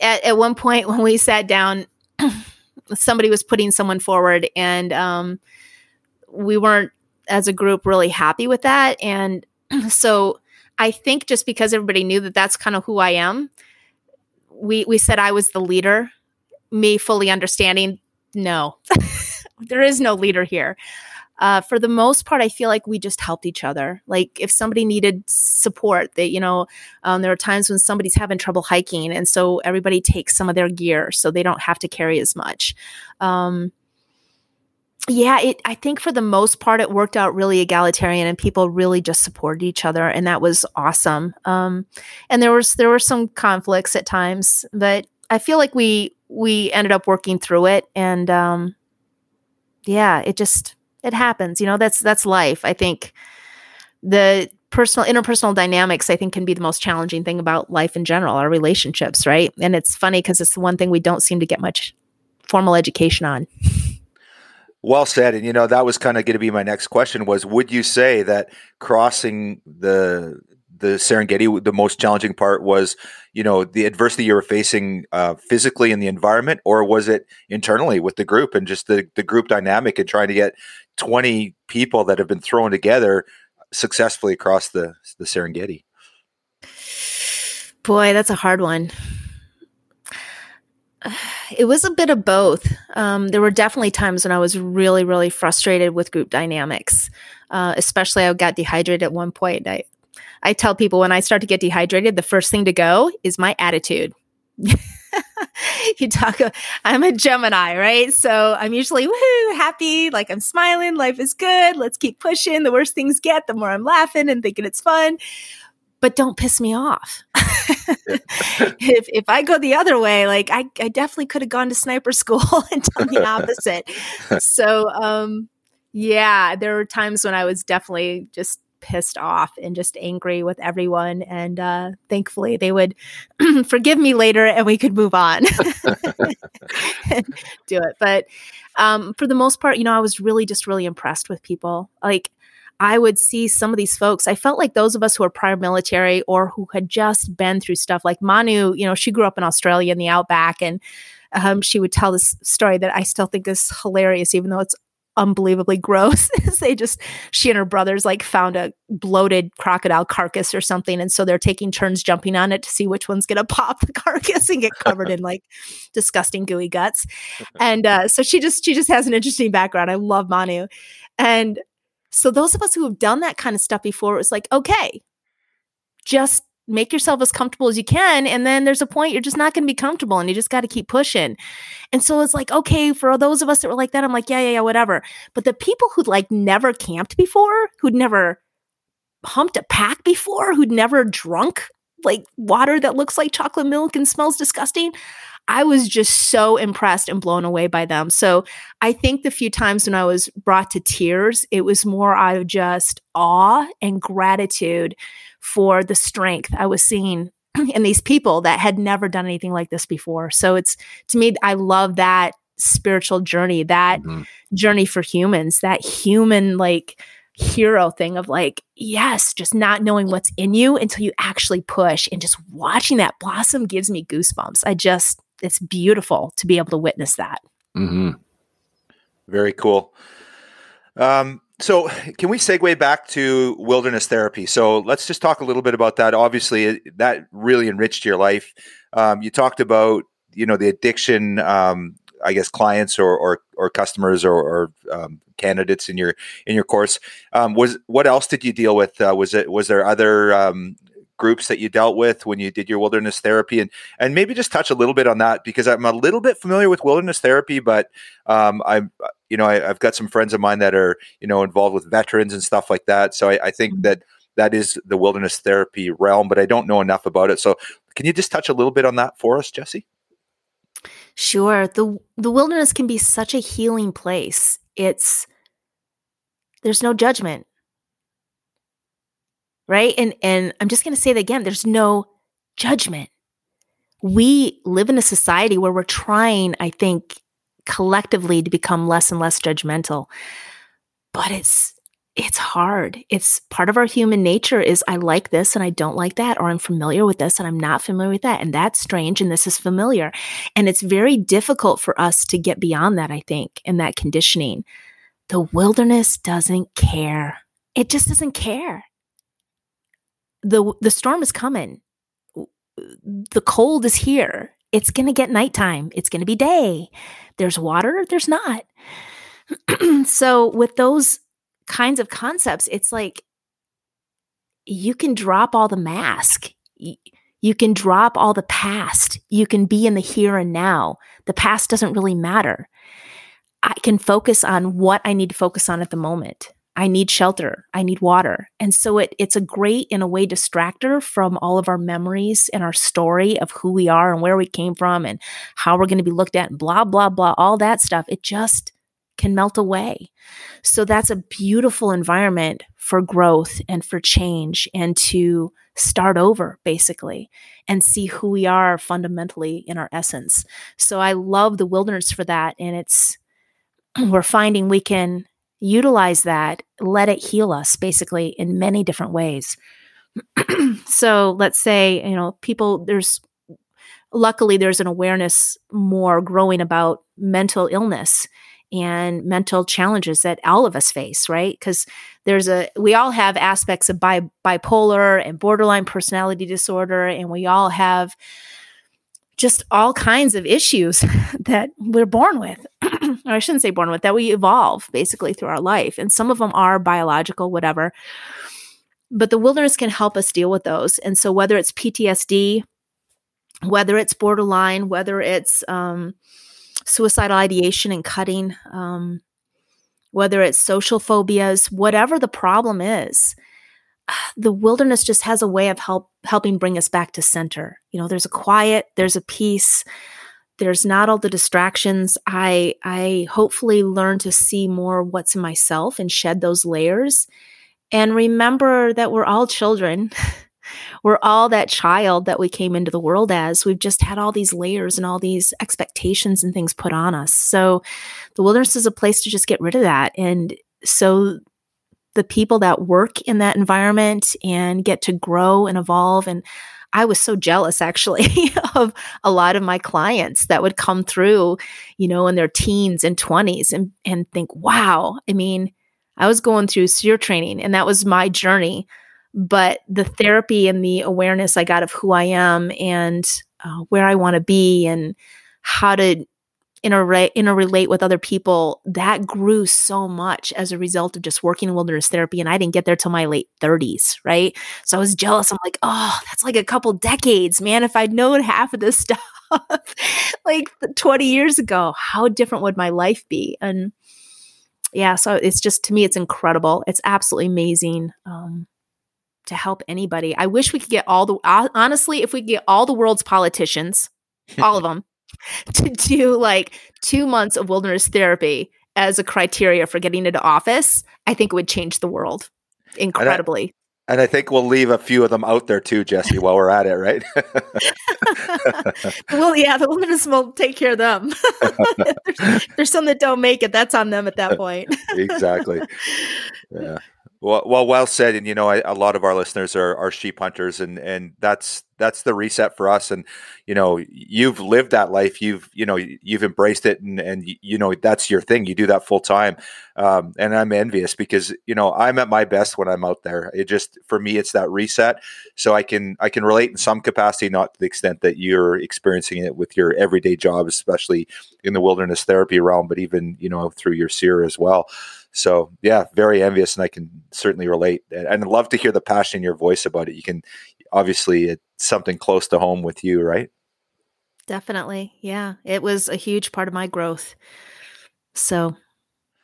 at, at one point, when we sat down, somebody was putting someone forward, and um, we weren't, as a group, really happy with that. And so I think just because everybody knew that that's kind of who I am, we we said I was the leader. Me fully understanding, no, there is no leader here. Uh, for the most part, I feel like we just helped each other. Like if somebody needed support, that you know, um, there are times when somebody's having trouble hiking, and so everybody takes some of their gear so they don't have to carry as much. Um, yeah, it, I think for the most part, it worked out really egalitarian, and people really just supported each other, and that was awesome. Um, and there was there were some conflicts at times, but I feel like we we ended up working through it, and um, yeah, it just it happens. You know, that's that's life. I think the personal interpersonal dynamics i think can be the most challenging thing about life in general our relationships right and it's funny because it's the one thing we don't seem to get much formal education on well said. And you know, that was kind of going to be my next question was would you say that crossing the the Serengeti, the most challenging part was, you know, the adversity you were facing uh, physically in the environment, or was it internally with the group and just the, the group dynamic and trying to get 20 people that have been thrown together successfully across the, the Serengeti? Boy, that's a hard one. It was a bit of both. Um, there were definitely times when I was really, really frustrated with group dynamics. Uh, especially, I got dehydrated at one point. I, I tell people when I start to get dehydrated, the first thing to go is my attitude. you talk, I'm a Gemini, right? So I'm usually woohoo, happy, like I'm smiling, life is good, let's keep pushing. The worse things get, the more I'm laughing and thinking it's fun but don't piss me off. if if I go the other way, like I, I definitely could have gone to sniper school and done the opposite. so um yeah, there were times when I was definitely just pissed off and just angry with everyone. And uh, thankfully, they would forgive me later and we could move on and do it. But um, for the most part, you know, I was really just really impressed with people. Like, I would see some of these folks. I felt like those of us who are prior military or who had just been through stuff like Manu, you know, she grew up in Australia in the outback and um, she would tell this story that I still think is hilarious, even though it's unbelievably gross. they just, she and her brothers like found a bloated crocodile carcass or something. And so they're taking turns jumping on it to see which one's going to pop the carcass and get covered in like disgusting gooey guts. And uh, so she just, she just has an interesting background. I love Manu. And so those of us who have done that kind of stuff before, it's like, okay, just make yourself as comfortable as you can. And then there's a point you're just not going to be comfortable and you just got to keep pushing. And so it's like, okay, for those of us that were like that, I'm like, yeah, yeah, yeah, whatever. But the people who'd like never camped before, who'd never humped a pack before, who'd never drunk like water that looks like chocolate milk and smells disgusting, I was just so impressed and blown away by them. So I think the few times when I was brought to tears, it was more out of just awe and gratitude for the strength I was seeing in these people that had never done anything like this before. So it's to me, I love that spiritual journey, that mm-hmm. journey for humans, that human like hero thing of like, yes, just not knowing what's in you until you actually push and just watching that blossom gives me goosebumps. I just, it's beautiful to be able to witness that. Mm-hmm. Very cool. Um, so, can we segue back to wilderness therapy? So, let's just talk a little bit about that. Obviously, that really enriched your life. Um, you talked about, you know, the addiction, um, I guess, clients or or, or customers or, or um, candidates in your in your course. Um, was what else did you deal with? Uh, was it was there other um, groups that you dealt with when you did your wilderness therapy? And and maybe just touch a little bit on that because I'm a little bit familiar with wilderness therapy but um, I'm you know I, have got some friends of mine that are you know involved with veterans and stuff like that. So I, I think mm-hmm. that that is the wilderness therapy realm but I don't know enough about it. So can you just touch a little bit on that for us Jessie? Sure. The the wilderness can be such a healing place. It's there's no judgment right? And and I'm just going to say it again, there's no judgment. We live in a society where we're trying, I think, collectively to become less and less judgmental. But it's it's hard. It's part of our human nature is I like this and I don't like that, or I'm familiar with this and I'm not familiar with that. And that's strange and this is familiar. And it's very difficult for us to get beyond that, I think, in that conditioning. The wilderness doesn't care. It just doesn't care the the storm is coming. The cold is here. It's going to get nighttime. It's going to be day. There's water, there's not. so with those kinds of concepts, it's like you can drop all the mask. You can drop all the past. You can be in the here and now. The past doesn't really matter. I can focus on what I need to focus on at the moment. I need shelter. I need water. And so it, it's a great, in a way, distractor from all of our memories and our story of who we are and where we came from and how we're going to be looked at and blah, blah, blah, all that stuff. It just can melt away. So that's a beautiful environment for growth and for change and to start over, basically, and see who we are fundamentally in our essence. So I love the wilderness for that. And it's, we're finding we can utilize that, let it heal us basically in many different ways. so let's say, you know, people, there's luckily there's an awareness more growing about mental illness and mental challenges that all of us face, right? Because there's a, we all have aspects of bi- bipolar and borderline personality disorder, and we all have just all kinds of issues that we're born with. or I shouldn't say born with, that we evolve basically through our life. And some of them are biological, whatever. But the wilderness can help us deal with those. And so whether it's PTSD, whether it's borderline, whether it's um, suicidal ideation and cutting, um, whether it's social phobias, whatever the problem is, the wilderness just has a way of help helping bring us back to center. You know, there's a quiet, there's a peace, there's not all the distractions. I I hopefully learn to see more what's in myself and shed those layers and remember that we're all children. we're all that child that we came into the world as. We've just had all these layers and all these expectations and things put on us. So the wilderness is a place to just get rid of that. And so the people that work in that environment and get to grow and evolve. And I was so jealous actually of a lot of my clients that would come through, you know, in their teens and 20s and and think, "Wow, I mean, I was going through SERE training and that was my journey, but the therapy and the awareness I got of who I am and uh, where I want to be and how to interrelate, interrelate with other people, that grew so much as a result of just working in wilderness therapy. And I didn't get there till my late 30s, right? So I was jealous. I'm like, oh, that's like a couple decades, man. If I'd known half of this stuff like 20 years ago, how different would my life be? And yeah, so it's just to me, it's incredible. It's absolutely amazing. Um, to help anybody. I wish we could get all the honestly, if we get all the world's politicians, all of them, to do like two months of wilderness therapy as a criteria for getting into office, I think it would change the world incredibly. And I, and I think we'll leave a few of them out there too, Jessie, while we're at it, right? well, yeah, the wilderness will take care of them. there's, there's some that don't make it. That's on them at that point. exactly. Yeah. Well, well, well said. And you know, I, a lot of our listeners are, are sheep hunters, and and that's that's the reset for us. And you know, you've lived that life. You've you know you've embraced it, and and you know that's your thing. You do that full time, um, and I'm envious because you know I'm at my best when I'm out there. It just for me, it's that reset. So I can I can relate in some capacity, not to the extent that you're experiencing it with your everyday job, especially in the wilderness therapy realm, but even you know through your SERE as well. So yeah, very envious, and I can certainly relate. And I'd love to hear the passion in your voice about it. You can obviously it's something close to home with you, right? Definitely, yeah. It was a huge part of my growth. So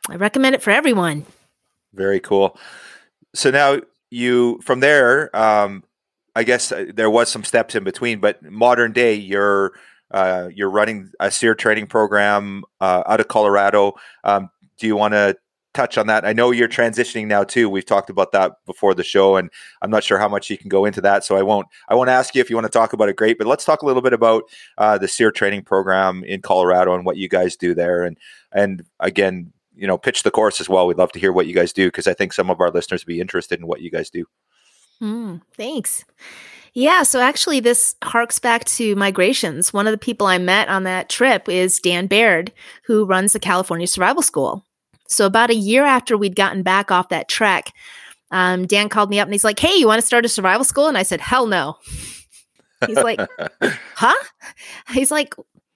I recommend it for everyone. Very cool. So now you from there, um, I guess uh, there was some steps in between, but modern day, you're uh, you're running a SERE training program uh, out of Colorado. Um, do you want to touch on that. I know you're transitioning now too. We've talked about that before the show, and I'm not sure how much you can go into that. So I won't. I won't ask you if you want to talk about it. Great, but let's talk a little bit about uh, the SERE training program in Colorado and what you guys do there. And and again, you know, pitch the course as well. We'd love to hear what you guys do because I think some of our listeners would be interested in what you guys do. Mm, thanks. Yeah, so actually, this harks back to migrations. One of the people I met on that trip is Dan Baird, who runs the California Survival School. So, about a year after we'd gotten back off that trek, um, Dan called me up and he's like, Hey, you want to start a survival school? And I said, Hell no. He's like, Huh? He's like,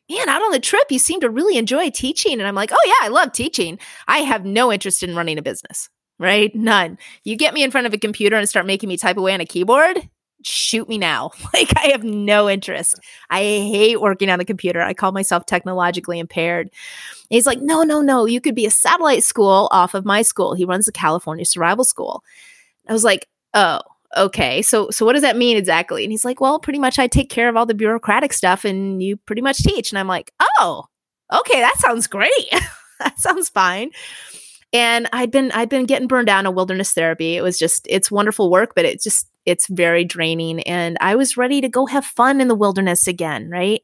Man, out on the trip, you seem to really enjoy teaching. And I'm like, Oh, yeah, I love teaching. I have no interest in running a business, right? None. You get me in front of a computer and start making me type away on a keyboard, shoot me now. Like I have no interest. I hate working on the computer. I call myself technologically impaired. And he's like, no, no, no. You could be a satellite school off of my school. He runs the California Survival School. I was like, oh, okay. So, so what does that mean exactly? And he's like, well, pretty much I take care of all the bureaucratic stuff, and you pretty much teach. And I'm like, oh, okay, that sounds great. that sounds fine and i'd been i'd been getting burned down on wilderness therapy it was just it's wonderful work but it just it's very draining. And I was ready to go have fun in the wilderness again, right?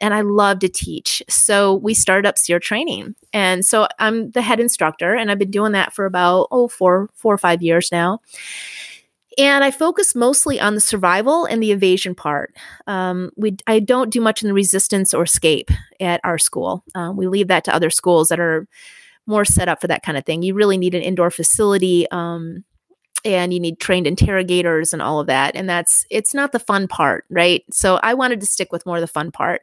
And I love to teach. So we started up SERE training. And so I'm the head instructor, and I've been doing that for about, oh, four, four or five years now. And I focus mostly on the survival and the evasion part. Um, we I don't do much in the resistance or escape at our school. Um, we leave that to other schools that are more set up for that kind of thing. You really need an indoor facility. Um, and you need trained interrogators and all of that and that's it's not the fun part right? So i wanted to stick with more of the fun part.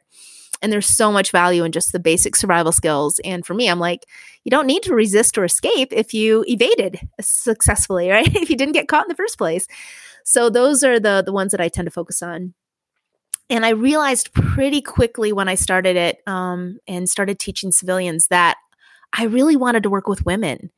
And there's so much value in just the basic survival skills. And for me i'm like you don't need to resist or escape if you evaded successfully right? If you didn't get caught in the first place. So those are the the ones that i tend to focus on. And i realized pretty quickly when i started it um, and started teaching civilians that i really wanted to work with women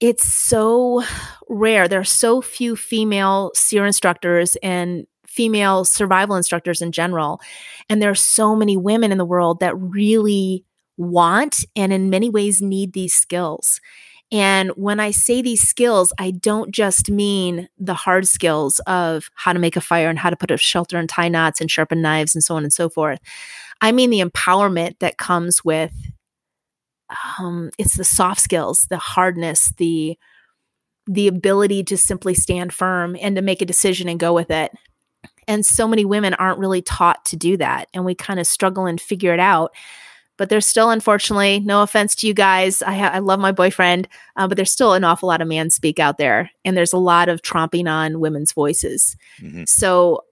it's so rare. There are so few female SERE instructors and female survival instructors in general. And there are so many women in the world that really want and in many ways need these skills. And when I say these skills, I don't just mean the hard skills of how to make a fire and how to put a shelter and tie knots and sharpen knives and so on and so forth. I mean the empowerment that comes with um, it's the soft skills, the hardness, the the ability to simply stand firm and to make a decision and go with it. And so many women aren't really taught to do that, and we kind of struggle and figure it out. But there's still, unfortunately, no offense to you guys. I, ha- I love my boyfriend, uh, but there's still an awful lot of man speak out there, and there's a lot of tromping on women's voices. Mm-hmm. So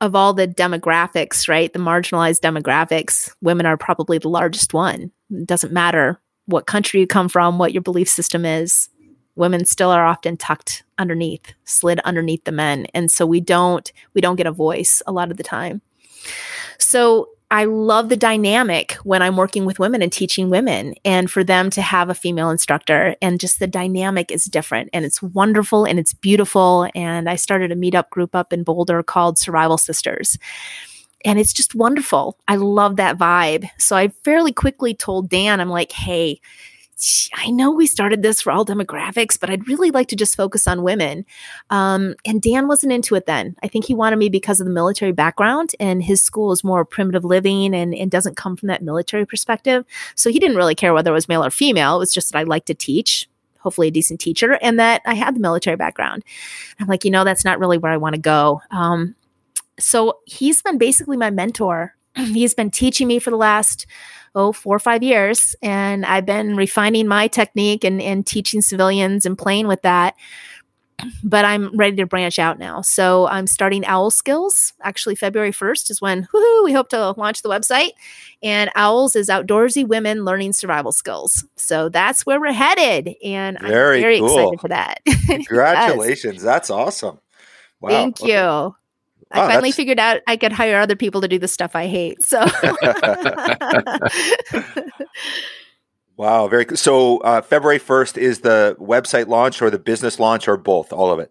of all the demographics, right, the marginalized demographics, women are probably the largest one. It doesn't matter what country you come from, what your belief system is. Women still are often tucked underneath, slid underneath the men, and so we don't we don't get a voice a lot of the time. So I love the dynamic when I'm working with women and teaching women, and for them to have a female instructor, and just the dynamic is different, and it's wonderful and it's beautiful. And I started a meetup group up in Boulder called Survival Sisters. And it's just wonderful. I love that vibe. So I fairly quickly told Dan, I'm like, hey, I know we started this for all demographics, but I'd really like to just focus on women. Um, and Dan wasn't into it then. I think he wanted me because of the military background, and his school is more primitive living and, and doesn't come from that military perspective. So he didn't really care whether it was male or female. It was just that I like to teach, hopefully a decent teacher, and that I had the military background. I'm like, you know, that's not really where I want to go. Um, so he's been basically my mentor. he's been teaching me for the last oh four or five years and i've been refining my technique and, and teaching civilians and playing with that but i'm ready to branch out now so i'm starting owl skills actually february 1st is when we hope to launch the website and owls is outdoorsy women learning survival skills so that's where we're headed and very i'm very cool. excited for that congratulations yes. that's awesome wow. thank okay. you I oh, finally that's... figured out I could hire other people to do the stuff I hate. So, wow, very cool. So, uh, February 1st is the website launch or the business launch or both, all of it?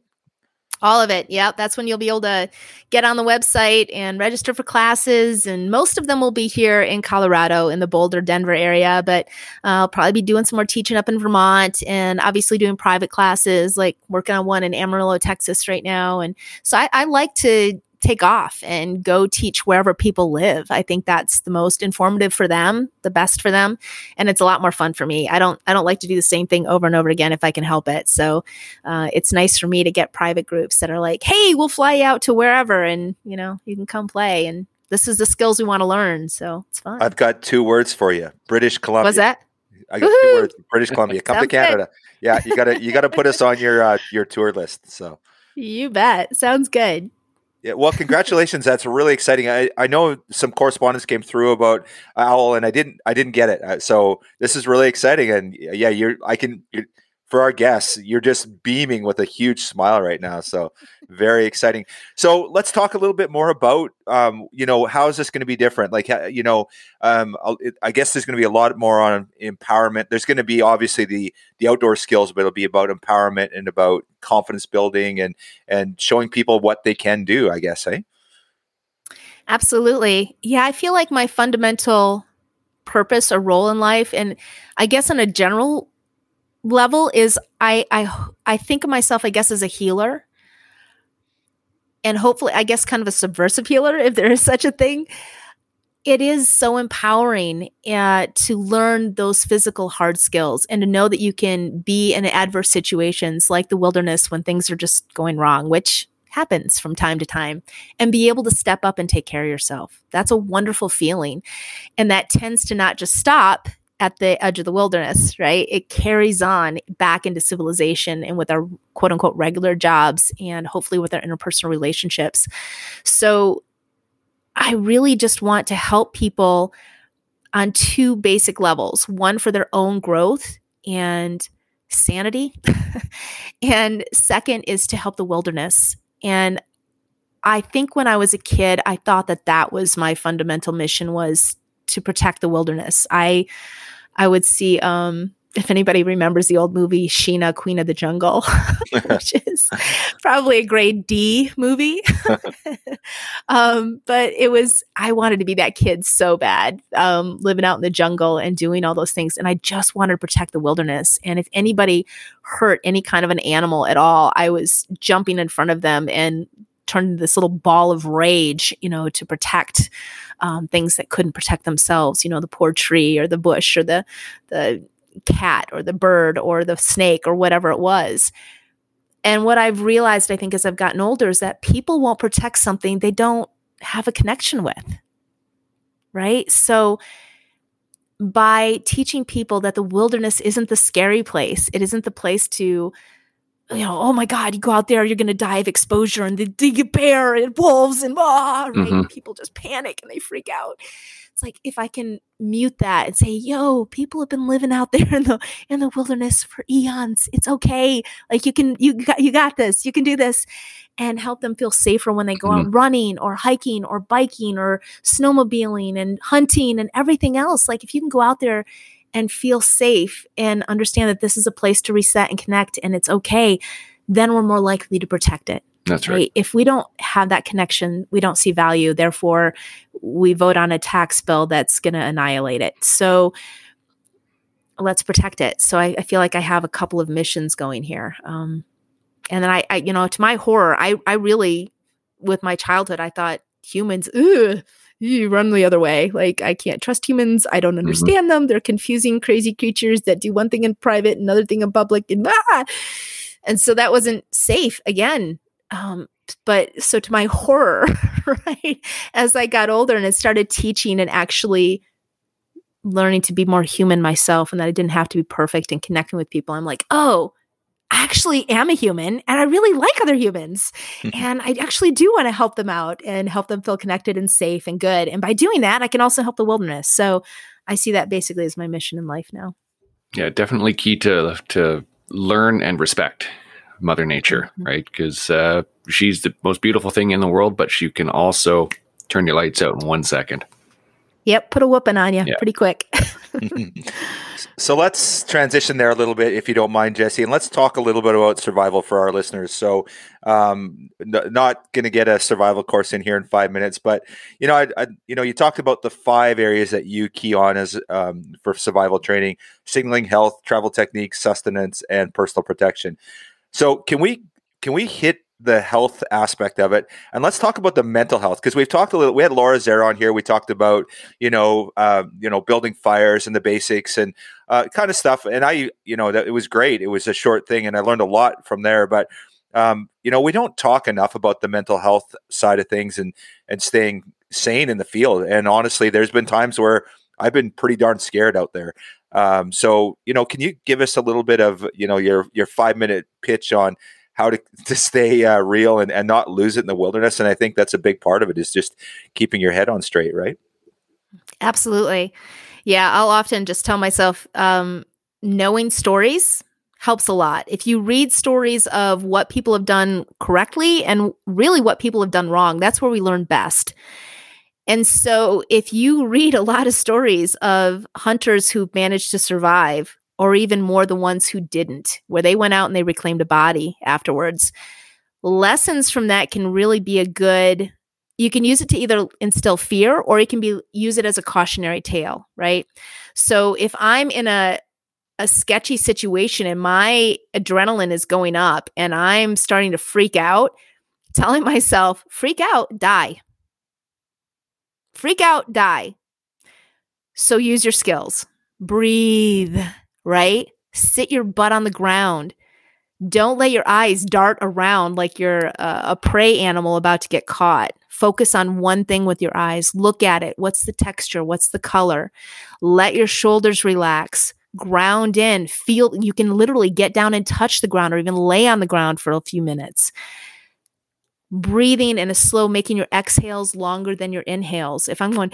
All of it. Yeah, that's when you'll be able to get on the website and register for classes. And most of them will be here in Colorado in the Boulder, Denver area. But uh, I'll probably be doing some more teaching up in Vermont and obviously doing private classes, like working on one in Amarillo, Texas right now. And so I, I like to take off and go teach wherever people live. I think that's the most informative for them, the best for them, and it's a lot more fun for me. I don't I don't like to do the same thing over and over again if I can help it. So uh, it's nice for me to get private groups that are like, "Hey, we'll fly you out to wherever, and you know you can come play." And this is the skills we want to learn, so it's fun. I've got two words for you: British Columbia. What's that? I got two words. British Columbia. Come to Canada. Good. Yeah, you gotta you gotta put us on your uh, your tour list. So you bet. Sounds good. Yeah, well, congratulations. That's really exciting. I, I know some correspondence came through about Owl, and I didn't I didn't get it. Uh, so this is really exciting. And yeah, you're I can you're, for our guests, you're just beaming with a huge smile right now. So very exciting. So let's talk a little bit more about, um, you know, how is this going to be different? Like, you know, um, I guess there's going to be a lot more on empowerment. There's going to be obviously the the outdoor skills, but it'll be about empowerment and about confidence building and and showing people what they can do. I guess, eh? Absolutely. Yeah, I feel like my fundamental purpose or role in life, and I guess on a general level is I I I think of myself I guess as a healer and hopefully I guess kind of a subversive healer if there is such a thing. It is so empowering uh, to learn those physical hard skills and to know that you can be in adverse situations like the wilderness when things are just going wrong, which happens from time to time, and be able to step up and take care of yourself. That's a wonderful feeling. And that tends to not just stop at the edge of the wilderness, right? It carries on back into civilization and with our quote unquote regular jobs and hopefully with our interpersonal relationships. So I really just want to help people on two basic levels one for their own growth and sanity, and second is to help the wilderness. And I think when I was a kid, I thought that that was my fundamental mission was to protect the wilderness. I I would see um if anybody remembers the old movie Sheena, Queen of the Jungle, which is probably a grade D movie. um, but it was, I wanted to be that kid so bad, um, living out in the jungle and doing all those things. And I just wanted to protect the wilderness. And if anybody hurt any kind of an animal at all, I was jumping in front of them and turned into this little ball of rage, you know, to protect um, things that couldn't protect themselves. You know, the poor tree or the bush or the the cat or the bird or the snake or whatever it was. And what I've realized, I think, as I've gotten older, is that people won't protect something they don't have a connection with. Right. So, by teaching people that the wilderness isn't the scary place, it isn't the place to you know, oh my God, you go out there, you're going to die of exposure and the, the bear and wolves and ah, right? Mm-hmm. People just panic and they freak out. It's like if I can mute that and say, yo, people have been living out there in the in the wilderness for eons. It's okay. Like you can you got you got this. You can do this and help them feel safer when they go mm-hmm. out running or hiking or biking or snowmobiling and hunting and everything else. Like if you can go out there and feel safe and understand that this is a place to reset and connect and it's okay, then we're more likely to protect it. That's right. right. If we don't have that connection, we don't see value. Therefore, we vote on a tax bill that's going to annihilate it. So let's protect it. So I, I, feel like I have a couple of missions going here. Um, and then I, I, you know, to my horror, I, I really, with my childhood, I thought humans, ugh, you run the other way. Like, I can't trust humans. I don't mm-hmm. understand mm-hmm. them. They're confusing, crazy creatures that do one thing in private, another thing in public, and ah! And so that wasn't safe again. Um, but so to my horror, right, as I got older and I started teaching and actually learning to be more human myself and that I didn't have to be perfect and connecting with people, I'm like, oh, actually am a human and I really like other humans. and I actually do want to help them out and help them feel connected and safe and good. And by doing that, I can also help the wilderness. So I see that basically as my mission in life now. Yeah, definitely key to to learn and respect Mother Nature, mm-hmm. right? Because uh, she's the most beautiful thing in the world, but she can also turn your lights out in one second. Yep, put a whooping on you pretty quick. so let's transition there a little bit, if you don't mind, Jessie, and let's talk a little bit about survival for our listeners. So, um, n- not going to get a survival course in here in five minutes, but you know, I, I, you know, you talked about the five areas that you key on as um, for survival training: signaling, health, travel techniques, sustenance, and personal protection. So, can we can we hit the health aspect of it. And let's talk about the mental health because we've talked a little we had Laura Zerra on here. We talked about you know uh, you know building fires and the basics and uh, kind of stuff. And i you know that it was great. It was a short thing and i learned a lot from there. But um, you know we don't talk enough about the mental health side of things and and staying sane in the field. And honestly there's been times where I've been pretty darn scared out there. Um, so you know, can you give us a little bit of you know your your five minute pitch on how to to stay uh, real and, and not lose it in the wilderness? And I think that's a big part of it is just keeping your head on straight, right? Absolutely. Yeah, I'll often just tell myself um, knowing stories helps a lot. If you read stories of what people have done correctly and really what people have done wrong, that's where we learn best. And so, if you read a lot of stories of hunters who've managed to survive, or even more the ones who didn't, where they went out and they reclaimed a body afterwards, lessons from that can really be a good. You can use it to either instill fear or you can be use it as a cautionary tale, right? So if I'm in a a sketchy situation and my adrenaline is going up and I'm starting to freak out, telling myself, freak out, die. Freak out, die. So use your skills. Breathe, right? Sit your butt on the ground. Don't let your eyes dart around like you're a, a prey animal about to get caught. Focus on one thing with your eyes. Look at it. What's the texture? What's the color? Let your shoulders relax ground in, feel you can literally get down and touch the ground or even lay on the ground for a few minutes. Breathing in a slow, making your exhales longer than your inhales. If I'm going,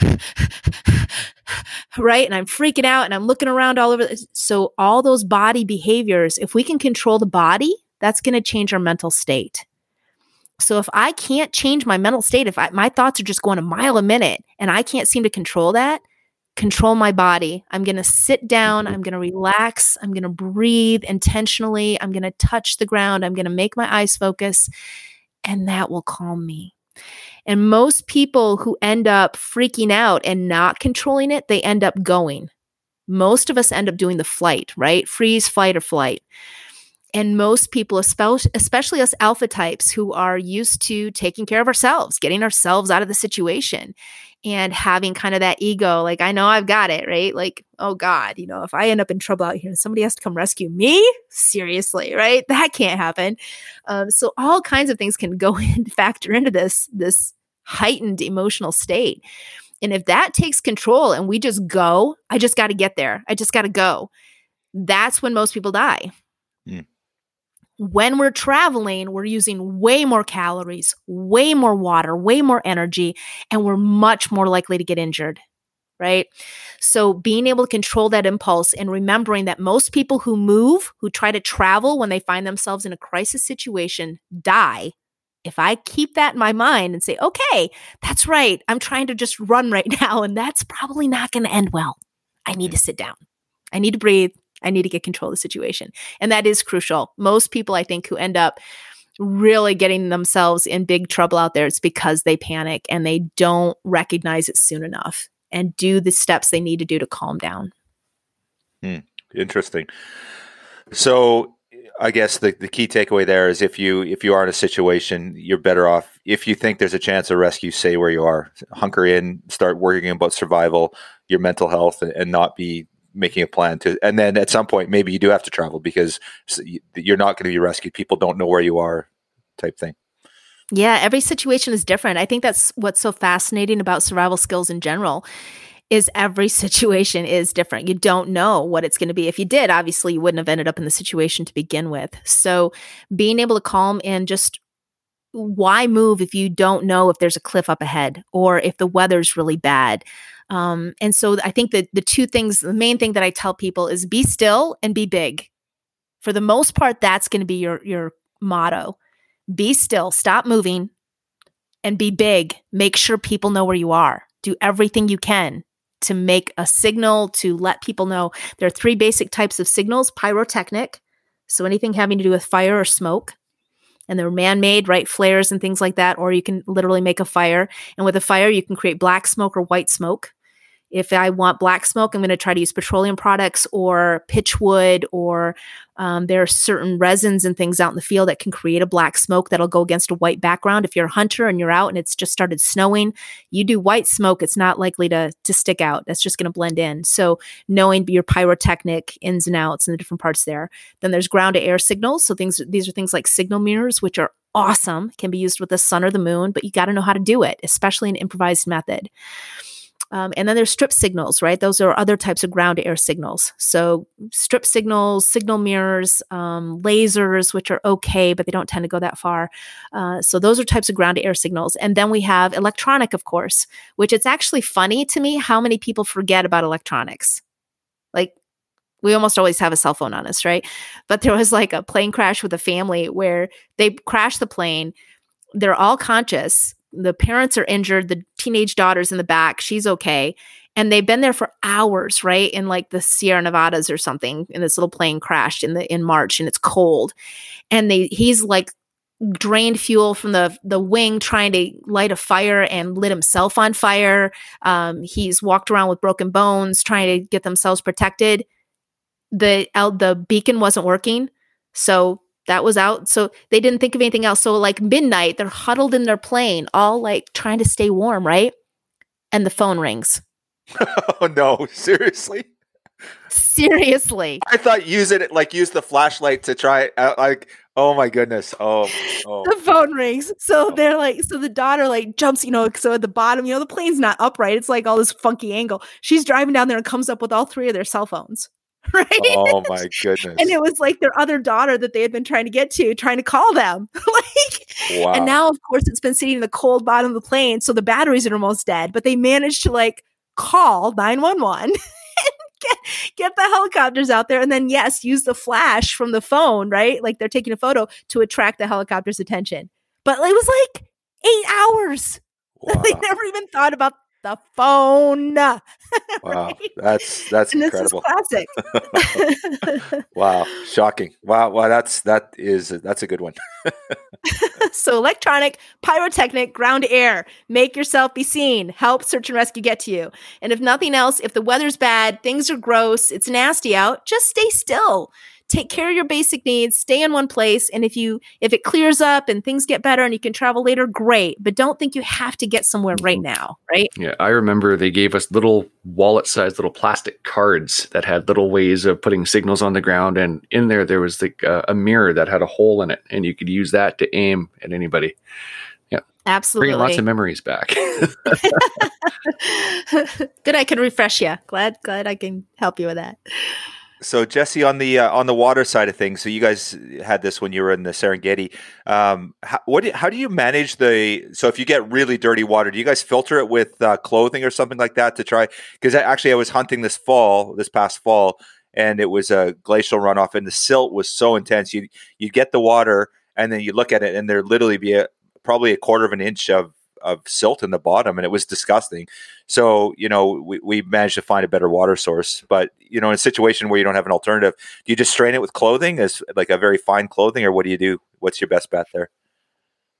right, and I'm freaking out and I'm looking around all over. So, all those body behaviors, if we can control the body, that's going to change our mental state. So if I can't change my mental state, if I, my thoughts are just going a mile a minute and I can't seem to control that, control my body. I'm going to sit down. Mm-hmm. I'm going to relax. I'm going to breathe intentionally. I'm going to touch the ground. I'm going to make my eyes focus, and that will calm me. And most people who end up freaking out and not controlling it, they end up going. Most of us end up doing the flight, right? Freeze, fight, or flight. And most people, especially us alpha types who are used to taking care of ourselves, getting ourselves out of the situation, and having kind of that ego like i know i've got it right like oh god you know if i end up in trouble out here somebody has to come rescue me seriously right that can't happen um, so all kinds of things can go and factor into this this heightened emotional state and if that takes control and we just go i just got to get there i just got to go that's when most people die mm when we're traveling, we're using way more calories, way more water, way more energy, and we're much more likely to get injured. Right. So being able to control that impulse and remembering that most people who move, who try to travel when they find themselves in a crisis situation, die. If I keep that in my mind and say, okay, that's right, I'm trying to just run right now, and that's probably not going to end well. I need to sit down. I need to breathe. I need to get control of the situation. And that is crucial. Most people, I think, who end up really getting themselves in big trouble out there, it's because they panic and they don't recognize it soon enough and do the steps they need to do to calm down. Hmm. Interesting. So, I guess the, the key takeaway there is if you if you are in a situation, you're better off if you think there's a chance of rescue, stay where you are, hunker in, start worrying about survival, your mental health, and, and not be making a plan to and then at some point maybe you do have to travel because you're not going to be rescued. People don't know where you are type thing. Yeah every situation is different. I think that's what's so fascinating about survival skills in general is every situation is different you don't know what it's going to be if you did obviously you wouldn't have ended up in the situation to begin with so being able to calm and just why move if you don't know if there's a cliff up ahead or if the weather's really bad um, and so I think that the two things, the main thing that I tell people is be still and be big. For the most part, that's going to be your your motto. Be still, stop moving, and be big. Make sure people know where you are. Do everything you can to make a signal to let people know. There are three basic types of signals pyrotechnic, so anything having to do with fire or smoke. And they're man made, right? Flares and things like that. Or you can literally make a fire. And with a fire, you can create black smoke or white smoke. If I want black smoke, I'm going to try to use petroleum products or pitchwood, or um, there are certain resins and things out in the field that can create a black smoke that'll go against a white background. If you're a hunter and you're out and it's just started snowing, you do white smoke, it's not likely to, to stick out. That's just going to blend in. So, knowing your pyrotechnic ins and outs and the different parts there. Then there's ground to air signals. So, things these are things like signal mirrors, which are awesome, can be used with the sun or the moon, but you got to know how to do it, especially an improvised method. Um, and then there's strip signals, right? Those are other types of ground air signals. So strip signals, signal mirrors, um, lasers, which are okay, but they don't tend to go that far. Uh, so those are types of ground air signals. And then we have electronic, of course, which it's actually funny to me how many people forget about electronics. Like we almost always have a cell phone on us, right? But there was like a plane crash with a family where they crashed the plane. They're all conscious the parents are injured the teenage daughter's in the back she's okay. And they've been there for hours right in like the sierra nevadas or something and this little plane crashed in the in march and it's cold. And they he's like drained fuel from the the wing trying to light a fire and lit himself on fire. Um, he's walked around with broken bones trying to get themselves protected. The the beacon wasn't working. So that was out. So they didn't think of anything else. So like midnight, they're huddled in their plane, all like trying to stay warm, right? And the phone rings. oh no, seriously? Seriously. I thought use it like use the flashlight to try uh, like oh my goodness. Oh, oh. The phone rings. So oh. they're like so the daughter like jumps, you know, so at the bottom, you know, the plane's not upright. It's like all this funky angle. She's driving down there and comes up with all three of their cell phones. right? Oh my goodness. and it was like their other daughter that they had been trying to get to, trying to call them. like wow. and now of course it's been sitting in the cold bottom of the plane, so the batteries are almost dead, but they managed to like call 911 Get, get the helicopters out there and then yes use the flash from the phone right like they're taking a photo to attract the helicopter's attention but it was like eight hours wow. they never even thought about the phone. Wow, that's that's and incredible. classic. wow, shocking. Wow, wow, that's that is that's a good one. so electronic, pyrotechnic, ground air. Make yourself be seen. Help search and rescue get to you. And if nothing else, if the weather's bad, things are gross, it's nasty out, just stay still take care of your basic needs stay in one place and if you if it clears up and things get better and you can travel later great but don't think you have to get somewhere right mm-hmm. now right? Yeah i remember they gave us little wallet sized little plastic cards that had little ways of putting signals on the ground and in there there was like uh, a mirror that had a hole in it and you could use that to aim at anybody. Yeah. Absolutely bringing lots of memories back. Good i can refresh you glad glad i can help you with that so Jessie, on the uh, on the water side of things, so you guys had this when you were in the Serengeti. Um, how, what? Do, how do you manage the? So if you get really dirty water, do you guys filter it with uh, clothing or something like that to try? Because actually, I was hunting this fall, this past fall, and it was a glacial runoff, and the silt was so intense. You you get the water, and then you look at it, and there literally be a, probably a quarter of an inch of of silt in the bottom and it was disgusting. So, you know, we, we managed to find a better water source. But, you know, in a situation where you don't have an alternative, do you just strain it with clothing as like a very fine clothing or what do you do? What's your best bet there?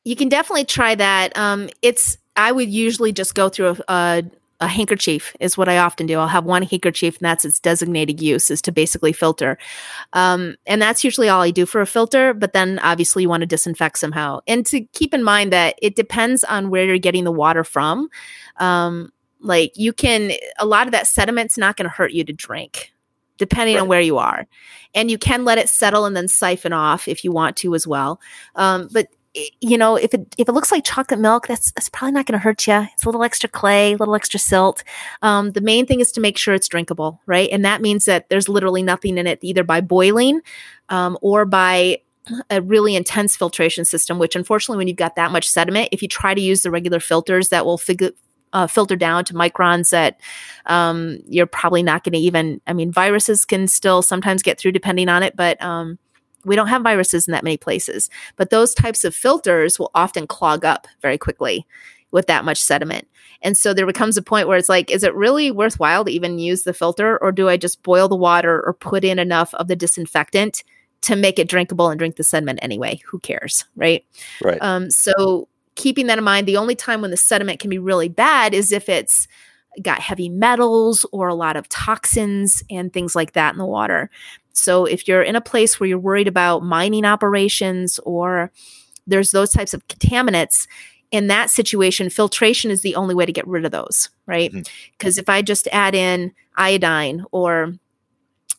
You can definitely try that. Um, it's, I would usually just go through a, a a handkerchief is what I often do. I'll have one handkerchief, and that's its designated use is to basically filter. Um, and that's usually all I do for a filter. But then obviously you want to disinfect somehow. And to keep in mind that it depends on where you're getting the water from. Um, like you can, a lot of that sediment's not going to hurt you to drink depending right. on where you are. And you can let it settle and then siphon off if you want to as well. Um, but you know, if it if it looks like chocolate milk, that's that's probably not going to hurt you. It's a little extra clay, a little extra silt. Um, the main thing is to make sure it's drinkable, right? And that means that there's literally nothing in it, either by boiling um, or by a really intense filtration system. Which, unfortunately, when you've got that much sediment, if you try to use the regular filters, that will figure uh, filter down to microns that um, you're probably not going to even. I mean, viruses can still sometimes get through depending on it, but um, we don't have viruses in that many places, but those types of filters will often clog up very quickly with that much sediment. And so there becomes a point where it's like, is it really worthwhile to even use the filter, or do I just boil the water or put in enough of the disinfectant to make it drinkable and drink the sediment anyway? Who cares, right? Right. Um, so keeping that in mind, the only time when the sediment can be really bad is if it's got heavy metals or a lot of toxins and things like that in the water. So if you're in a place where you're worried about mining operations or there's those types of contaminants, in that situation, filtration is the only way to get rid of those, right? Because mm-hmm. if I just add in iodine or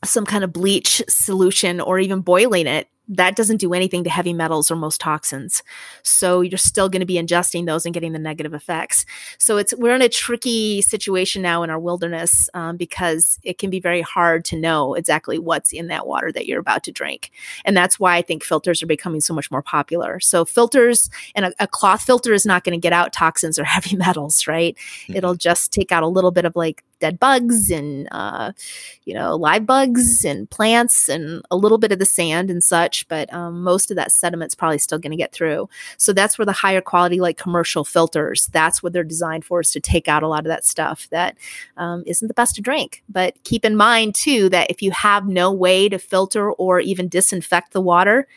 some kind of bleach solution or even boiling it, that doesn't do anything to heavy metals or most toxins. So you're still going to be ingesting those and getting the negative effects. So it's we're in a tricky situation now in our wilderness um, because it can be very hard to know exactly what's in that water that you're about to drink, and that's why I think filters are becoming so much more popular. So filters and a, a cloth filter is not going to get out toxins or heavy metals, right? Mm-hmm. It'll just take out a little bit of like dead bugs and uh, you know live bugs and plants and a little bit of the sand and such but um, most of that sediment's probably still going to get through. So that's where the higher quality like commercial filters that's what they're designed for is to take out a lot of that stuff that um, not the best to drink. But keep in mind too that if you have no way to filter or even disinfect the water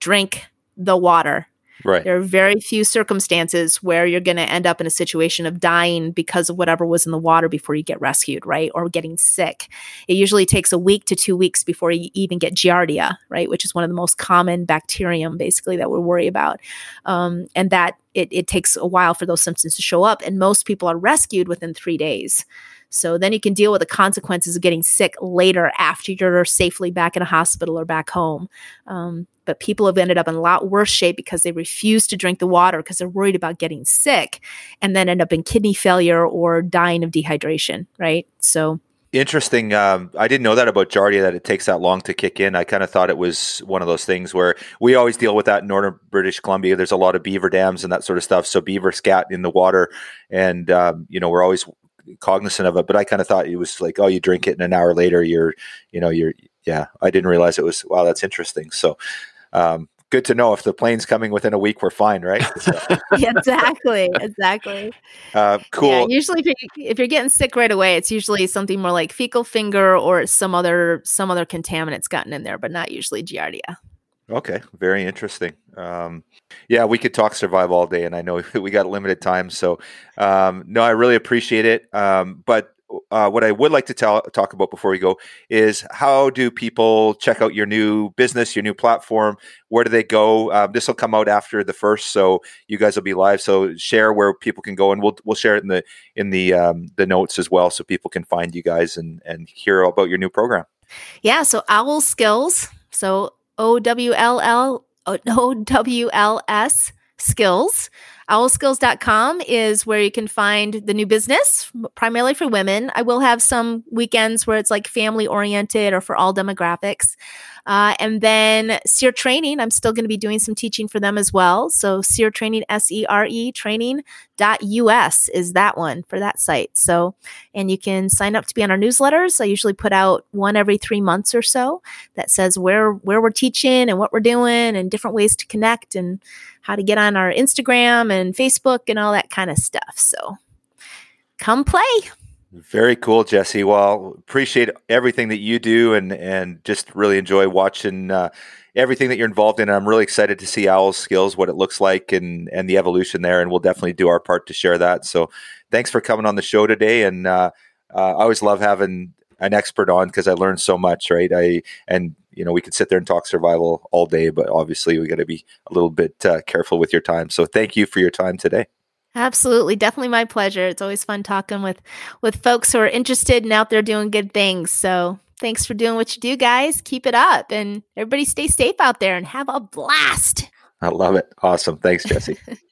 drink the water Right. There are very few circumstances where you're going to end up in a situation of dying because of whatever was in the water before you get rescued, right? Or getting sick. It usually takes a week to two weeks before you even get Giardia, right? Which is one of the most common bacterium, basically, that we worry about. Um, and that it, it takes a while for those symptoms to show up. And most people are rescued within three days. So then you can deal with the consequences of getting sick later after you're safely back in a hospital or back home. Um, but people have ended up in a lot worse shape because they refuse to drink the water because they're worried about getting sick and then end up in kidney failure or dying of dehydration, right? So Interesting. Um, I didn't know that about Giardia that it takes that long to kick in. I kind of thought it was one of those things where we always deal with that in northern British Columbia. There's a lot of beaver dams and that sort of stuff. So beaver scat in the water, and um, you know we're always cognizant of it. But I kind of thought it was like, oh, you drink it, and an hour later, you're, you know, you're, yeah. I didn't realize it was. Wow, that's interesting. So um, good to know if the plane's coming within a week, we're fine, right? So. exactly, exactly. Uh, cool. Yeah, usually, if you're, if you're getting sick right away, it's usually something more like fecal finger or some other some other contaminants gotten in there, but not usually giardia. Okay, very interesting. Um, yeah, we could talk survive all day, and I know we got limited time. So, um, no, I really appreciate it. Um, but uh, what I would like to tell, talk about before we go is how do people check out your new business, your new platform? Where do they go? Um, this will come out after the first, so you guys will be live. So share where people can go, and we'll we'll share it in the in the um, the notes as well, so people can find you guys and and hear about your new program. Yeah, so Owl Skills. So O W L L O W L S skills. Owlskills.com is where you can find the new business, primarily for women. I will have some weekends where it's like family oriented or for all demographics. Uh, and then SERE Training, I'm still going to be doing some teaching for them as well. So SERE Training, S E R E training.us is that one for that site. So, and you can sign up to be on our newsletters. I usually put out one every three months or so that says where, where we're teaching and what we're doing and different ways to connect and how to get on our Instagram and Facebook and all that kind of stuff. So come play. Very cool, Jessie. Well, appreciate everything that you do, and and just really enjoy watching uh, everything that you're involved in. I'm really excited to see Owl's skills, what it looks like, and and the evolution there. And we'll definitely do our part to share that. So, thanks for coming on the show today. And uh, uh, I always love having an expert on because I learned so much. Right? I and you know we could sit there and talk survival all day, but obviously we got to be a little bit uh, careful with your time. So, thank you for your time today. Absolutely, definitely my pleasure. It's always fun talking with with folks who are interested and out there doing good things. So, thanks for doing what you do, guys. Keep it up and everybody stay safe out there and have a blast. I love it. Awesome. Thanks, Jessie.